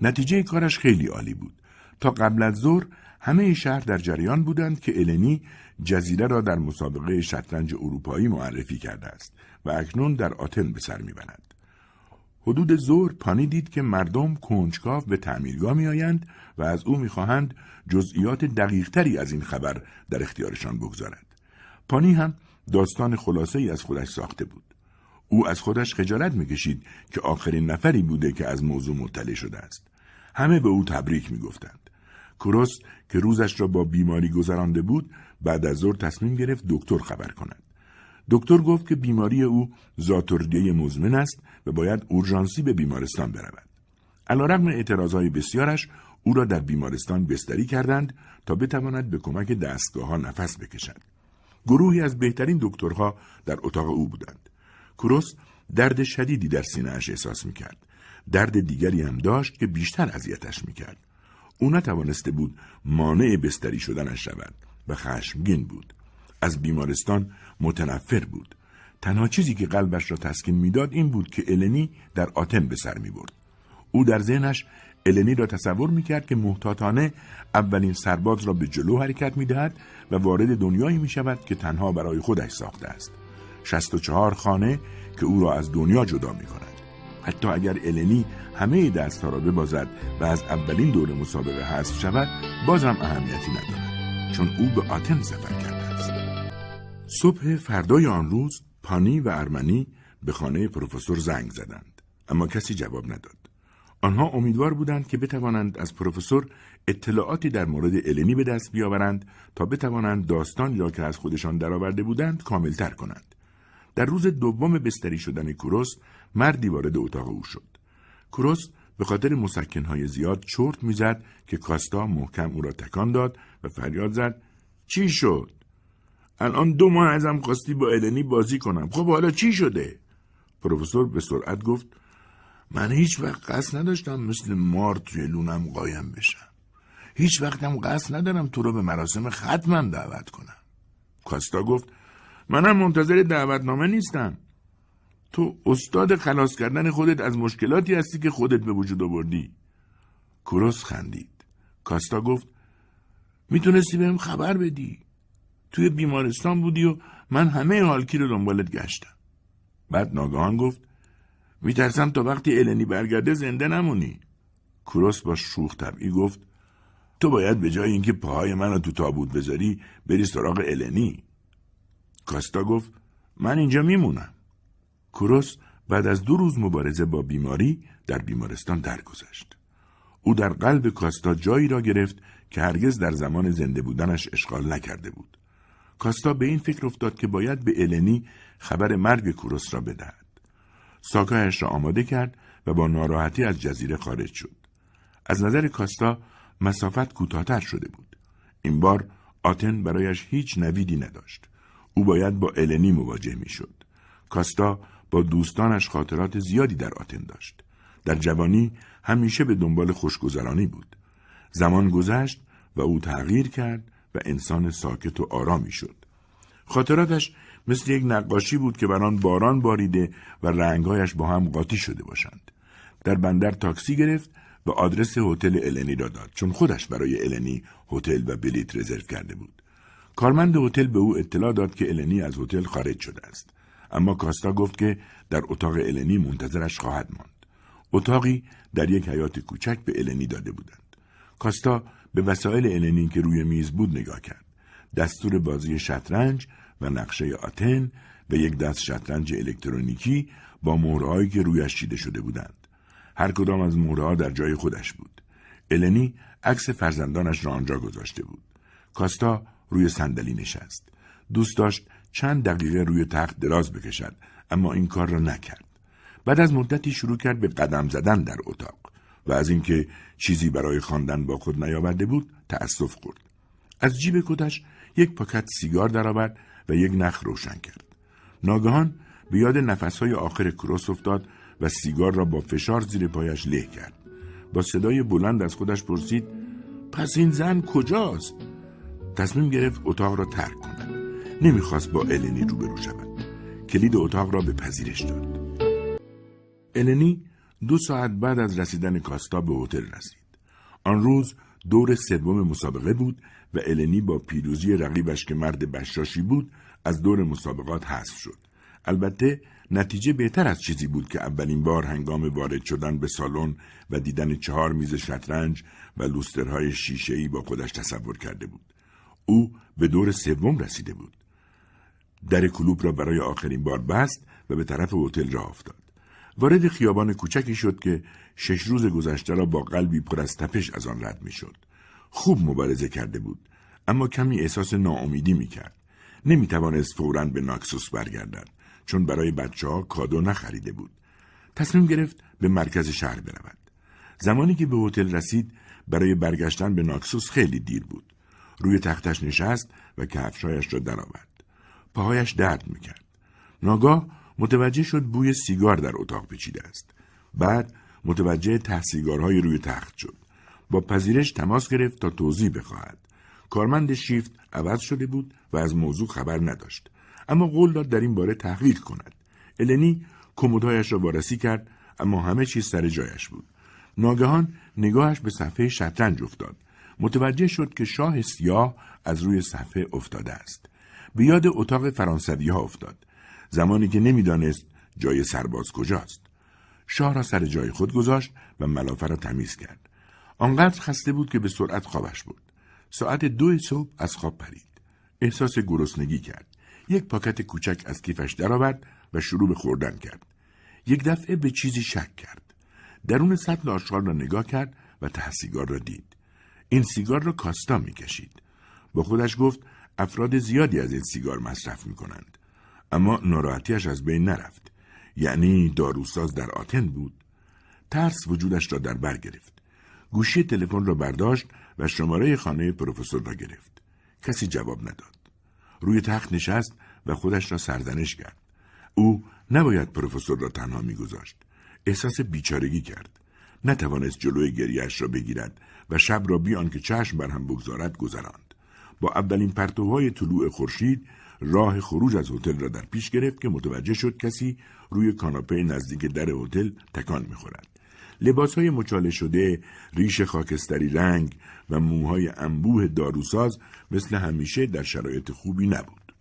نتیجه کارش خیلی عالی بود. تا قبل از ظهر همه شهر در جریان بودند که النی جزیره را در مسابقه شطرنج اروپایی معرفی کرده است و اکنون در آتن به سر می‌برد. حدود ظهر پانی دید که مردم کنجکاو به تعمیرگاه میآیند و از او می‌خواهند جزئیات دقیقتری از این خبر در اختیارشان بگذارد. پانی هم داستان خلاصه ای از خودش ساخته بود. او از خودش خجالت می‌کشید که آخرین نفری بوده که از موضوع مطلع شده است. همه به او تبریک می‌گفتند. کروس که روزش را با بیماری گذرانده بود بعد از ظهر تصمیم گرفت دکتر خبر کند دکتر گفت که بیماری او زاتوردیه مزمن است و باید اورژانسی به بیمارستان برود. علیرغم اعتراضهای بسیارش او را در بیمارستان بستری کردند تا بتواند به کمک دستگاه ها نفس بکشد. گروهی از بهترین دکترها در اتاق او بودند. کروس درد شدیدی در سینهاش احساس می‌کرد. درد دیگری هم داشت که بیشتر اذیتش می‌کرد. او نتوانسته بود مانع بستری شدنش شود و خشمگین بود. از بیمارستان متنفر بود. تنها چیزی که قلبش را تسکین می‌داد این بود که النی در آتن به سر می برد. او در ذهنش النی را تصور می کرد که محتاطانه اولین سرباز را به جلو حرکت می دهد و وارد دنیایی می شود که تنها برای خودش ساخته است. شست و چهار خانه که او را از دنیا جدا می کند. حتی اگر النی همه دستها را ببازد و از اولین دور مسابقه حذف شود بازم اهمیتی ندارد چون او به آتن سفر کرده است صبح فردای آن روز پانی و ارمنی به خانه پروفسور زنگ زدند اما کسی جواب نداد. آنها امیدوار بودند که بتوانند از پروفسور اطلاعاتی در مورد النی به دست بیاورند تا بتوانند داستان را که از خودشان درآورده بودند کاملتر کنند. در روز دوم بستری شدن کوروس مردی وارد اتاق او شد. کروس به خاطر مسکنهای زیاد چرت می‌زد که کاستا محکم او را تکان داد و فریاد زد چی شد؟ الان دو ماه ازم خواستی با النی بازی کنم. خب حالا چی شده؟ پروفسور به سرعت گفت من هیچ وقت قصد نداشتم مثل مار توی لونم قایم بشم. هیچ وقتم قصد ندارم تو رو به مراسم ختمم دعوت کنم. کاستا گفت منم منتظر دعوتنامه نیستم. تو استاد خلاص کردن خودت از مشکلاتی هستی که خودت به وجود آوردی. کروس خندید. کاستا گفت می‌تونستی بهم خبر بدی. توی بیمارستان بودی و من همه حالکی رو دنبالت گشتم بعد ناگهان گفت میترسم تا وقتی النی برگرده زنده نمونی کروس با شوخ طبعی گفت تو باید به جای اینکه پاهای من رو تو تابوت بذاری بری سراغ النی کاستا گفت من اینجا میمونم کوروس بعد از دو روز مبارزه با بیماری در بیمارستان درگذشت. او در قلب کاستا جایی را گرفت که هرگز در زمان زنده بودنش اشغال نکرده بود. کاستا به این فکر افتاد که باید به النی خبر مرگ کوروس را بدهد. ساکایش را آماده کرد و با ناراحتی از جزیره خارج شد. از نظر کاستا مسافت کوتاهتر شده بود. این بار آتن برایش هیچ نویدی نداشت. او باید با النی مواجه می‌شد. کاستا با دوستانش خاطرات زیادی در آتن داشت. در جوانی همیشه به دنبال خوشگذرانی بود. زمان گذشت و او تغییر کرد و انسان ساکت و آرامی شد. خاطراتش مثل یک نقاشی بود که بر آن باران باریده و رنگهایش با هم قاطی شده باشند. در بندر تاکسی گرفت و آدرس هتل النی را داد چون خودش برای النی هتل و بلیت رزرو کرده بود. کارمند هتل به او اطلاع داد که النی از هتل خارج شده است. اما کاستا گفت که در اتاق النی منتظرش خواهد ماند. اتاقی در یک حیات کوچک به النی داده بودند. کاستا به وسایل النی که روی میز بود نگاه کرد. دستور بازی شطرنج و نقشه آتن و یک دست شطرنج الکترونیکی با مهرهایی که رویش چیده شده بودند. هر کدام از مهرهها در جای خودش بود. النی عکس فرزندانش را آنجا گذاشته بود. کاستا روی صندلی نشست. دوست داشت چند دقیقه روی تخت دراز بکشد اما این کار را نکرد. بعد از مدتی شروع کرد به قدم زدن در اتاق و از اینکه چیزی برای خواندن با خود نیاورده بود تأسف خورد. از جیب کتش یک پاکت سیگار درآورد و یک نخ روشن کرد. ناگهان به یاد نفسهای آخر کروس افتاد و سیگار را با فشار زیر پایش له کرد. با صدای بلند از خودش پرسید پس این زن کجاست؟ تصمیم گرفت اتاق را ترک کند. نمی‌خواست با النی روبرو شود. کلید اتاق را به پذیرش داد. النی دو ساعت بعد از رسیدن کاستا به هتل رسید. آن روز دور سوم مسابقه بود و النی با پیروزی رقیبش که مرد بشاشی بود از دور مسابقات حذف شد. البته نتیجه بهتر از چیزی بود که اولین بار هنگام وارد شدن به سالن و دیدن چهار میز شطرنج و لوسترهای شیشه‌ای با خودش تصور کرده بود. او به دور سوم رسیده بود. در کلوب را برای آخرین بار بست و به طرف هتل راه افتاد. وارد خیابان کوچکی شد که شش روز گذشته را با قلبی پر از تپش از آن رد می‌شد. خوب مبارزه کرده بود اما کمی احساس ناامیدی می‌کرد. نمی‌توانست فورا به ناکسوس برگردد چون برای بچه ها کادو نخریده بود. تصمیم گرفت به مرکز شهر برود. زمانی که به هتل رسید برای برگشتن به ناکسوس خیلی دیر بود. روی تختش نشست و کفشایش را درآورد. پاهایش درد می‌کرد. ناگاه متوجه شد بوی سیگار در اتاق پیچیده است. بعد متوجه ته سیگارهای روی تخت شد. با پذیرش تماس گرفت تا توضیح بخواهد. کارمند شیفت عوض شده بود و از موضوع خبر نداشت. اما قول داد در این باره تحقیق کند. النی کمدهایش را وارسی کرد اما همه چیز سر جایش بود. ناگهان نگاهش به صفحه شطرنج افتاد. متوجه شد که شاه سیاه از روی صفحه افتاده است. به یاد اتاق فرانسوی ها افتاد. زمانی که نمی‌دانست جای سرباز کجاست. شاه را سر جای خود گذاشت و ملافه را تمیز کرد. آنقدر خسته بود که به سرعت خوابش بود. ساعت دو صبح از خواب پرید. احساس گرسنگی کرد. یک پاکت کوچک از کیفش درآورد و شروع به خوردن کرد. یک دفعه به چیزی شک کرد. درون سطل آشغال را نگاه کرد و ته سیگار را دید. این سیگار را کاستا می‌کشید. با خودش گفت افراد زیادی از این سیگار مصرف می کنند. اما ناراحتیش از بین نرفت. یعنی داروساز در آتن بود. ترس وجودش را در بر گرفت. گوشی تلفن را برداشت و شماره خانه پروفسور را گرفت. کسی جواب نداد. روی تخت نشست و خودش را سرزنش کرد. او نباید پروفسور را تنها میگذاشت. احساس بیچارگی کرد. نتوانست جلوی گریهش را بگیرد و شب را بیان که چشم بر هم بگذارد گذراند. با اولین پرتوهای طلوع خورشید راه خروج از هتل را در پیش گرفت که متوجه شد کسی روی کاناپه نزدیک در هتل تکان می‌خورد. لباس های مچاله شده، ریش خاکستری رنگ و موهای انبوه داروساز مثل همیشه در شرایط خوبی نبود.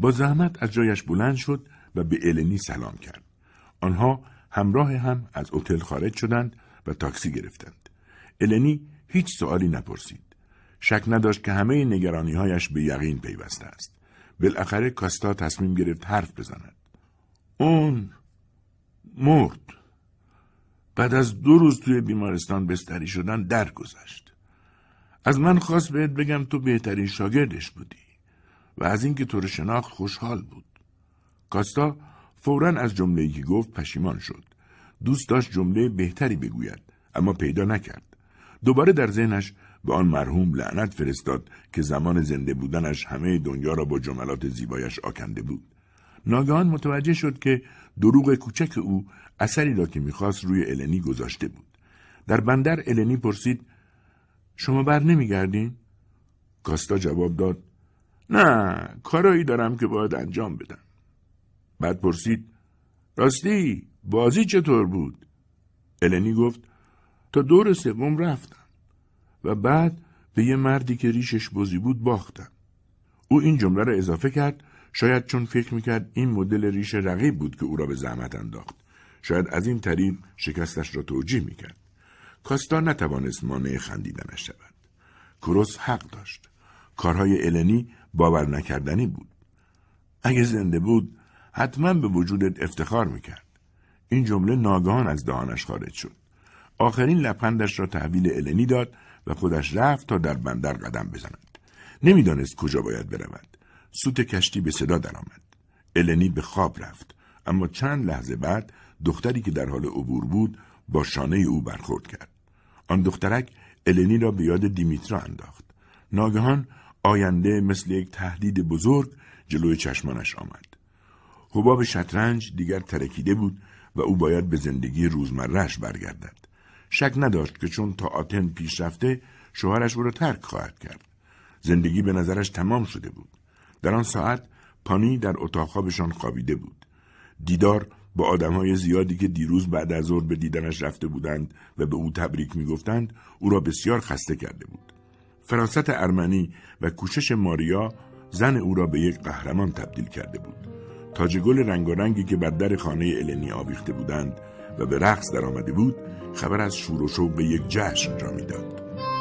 با زحمت از جایش بلند شد و به النی سلام کرد. آنها همراه هم از هتل خارج شدند و تاکسی گرفتند. النی هیچ سوالی نپرسید. شک نداشت که همه نگرانی هایش به یقین پیوسته است. بالاخره کاستا تصمیم گرفت حرف بزند. اون مرد. بعد از دو روز توی بیمارستان بستری شدن درگذشت. از من خواست بهت بگم تو بهترین شاگردش بودی و از اینکه تو رو شناخت خوشحال بود. کاستا فورا از جمله‌ای که گفت پشیمان شد. دوست داشت جمله بهتری بگوید اما پیدا نکرد. دوباره در ذهنش به آن مرحوم لعنت فرستاد که زمان زنده بودنش همه دنیا را با جملات زیبایش آکنده بود. ناگهان متوجه شد که دروغ کوچک او اثری را که می‌خواست روی النی گذاشته بود. در بندر النی پرسید شما بر نمیگردین؟ کاستا جواب داد نه کارایی دارم که باید انجام بدم. بعد پرسید راستی بازی چطور بود؟ النی گفت تا دور سوم رفتم. و بعد به یه مردی که ریشش بزی بود باختم. او این جمله را اضافه کرد شاید چون فکر می‌کرد این مدل ریش رقیب بود که او را به زحمت انداخت. شاید از این طریق شکستش را توجیه می‌کرد. کاستا نتوانست مانع خندیدنش شود. کروس حق داشت. کارهای النی باور نکردنی بود. اگه زنده بود حتما به وجودت افتخار می‌کرد. این جمله ناگهان از دهانش خارج شد. آخرین لبخندش را تحویل النی داد و خودش رفت تا در بندر قدم بزند. نمی‌دانست کجا باید برود. سوت کشتی به صدا درآمد. النی به خواب رفت. اما چند لحظه بعد دختری که در حال عبور بود با شانه او برخورد کرد. آن دخترک النی را به یاد دیمیترا انداخت. ناگهان آینده مثل یک تهدید بزرگ جلوی چشمانش آمد. حباب شطرنج دیگر ترکیده بود و او باید به زندگی روزمرهش برگردد. شک نداشت که چون تا آتن پیش رفته شوهرش او را ترک خواهد کرد. زندگی به نظرش تمام شده بود. در آن ساعت پانی در اتاق خوابشان خوابیده بود. دیدار با آدمهای زیادی که دیروز بعد از ظهر به دیدنش رفته بودند و به او تبریک می‌گفتند او را بسیار خسته کرده بود. فراست ارمنی و کوشش ماریا زن او را به یک قهرمان تبدیل کرده بود. تاج گل رنگارنگی که بر در خانه النی آویخته بودند و به رقص درآمده بود خبر از شور و شوق یک جشن را می‌داد.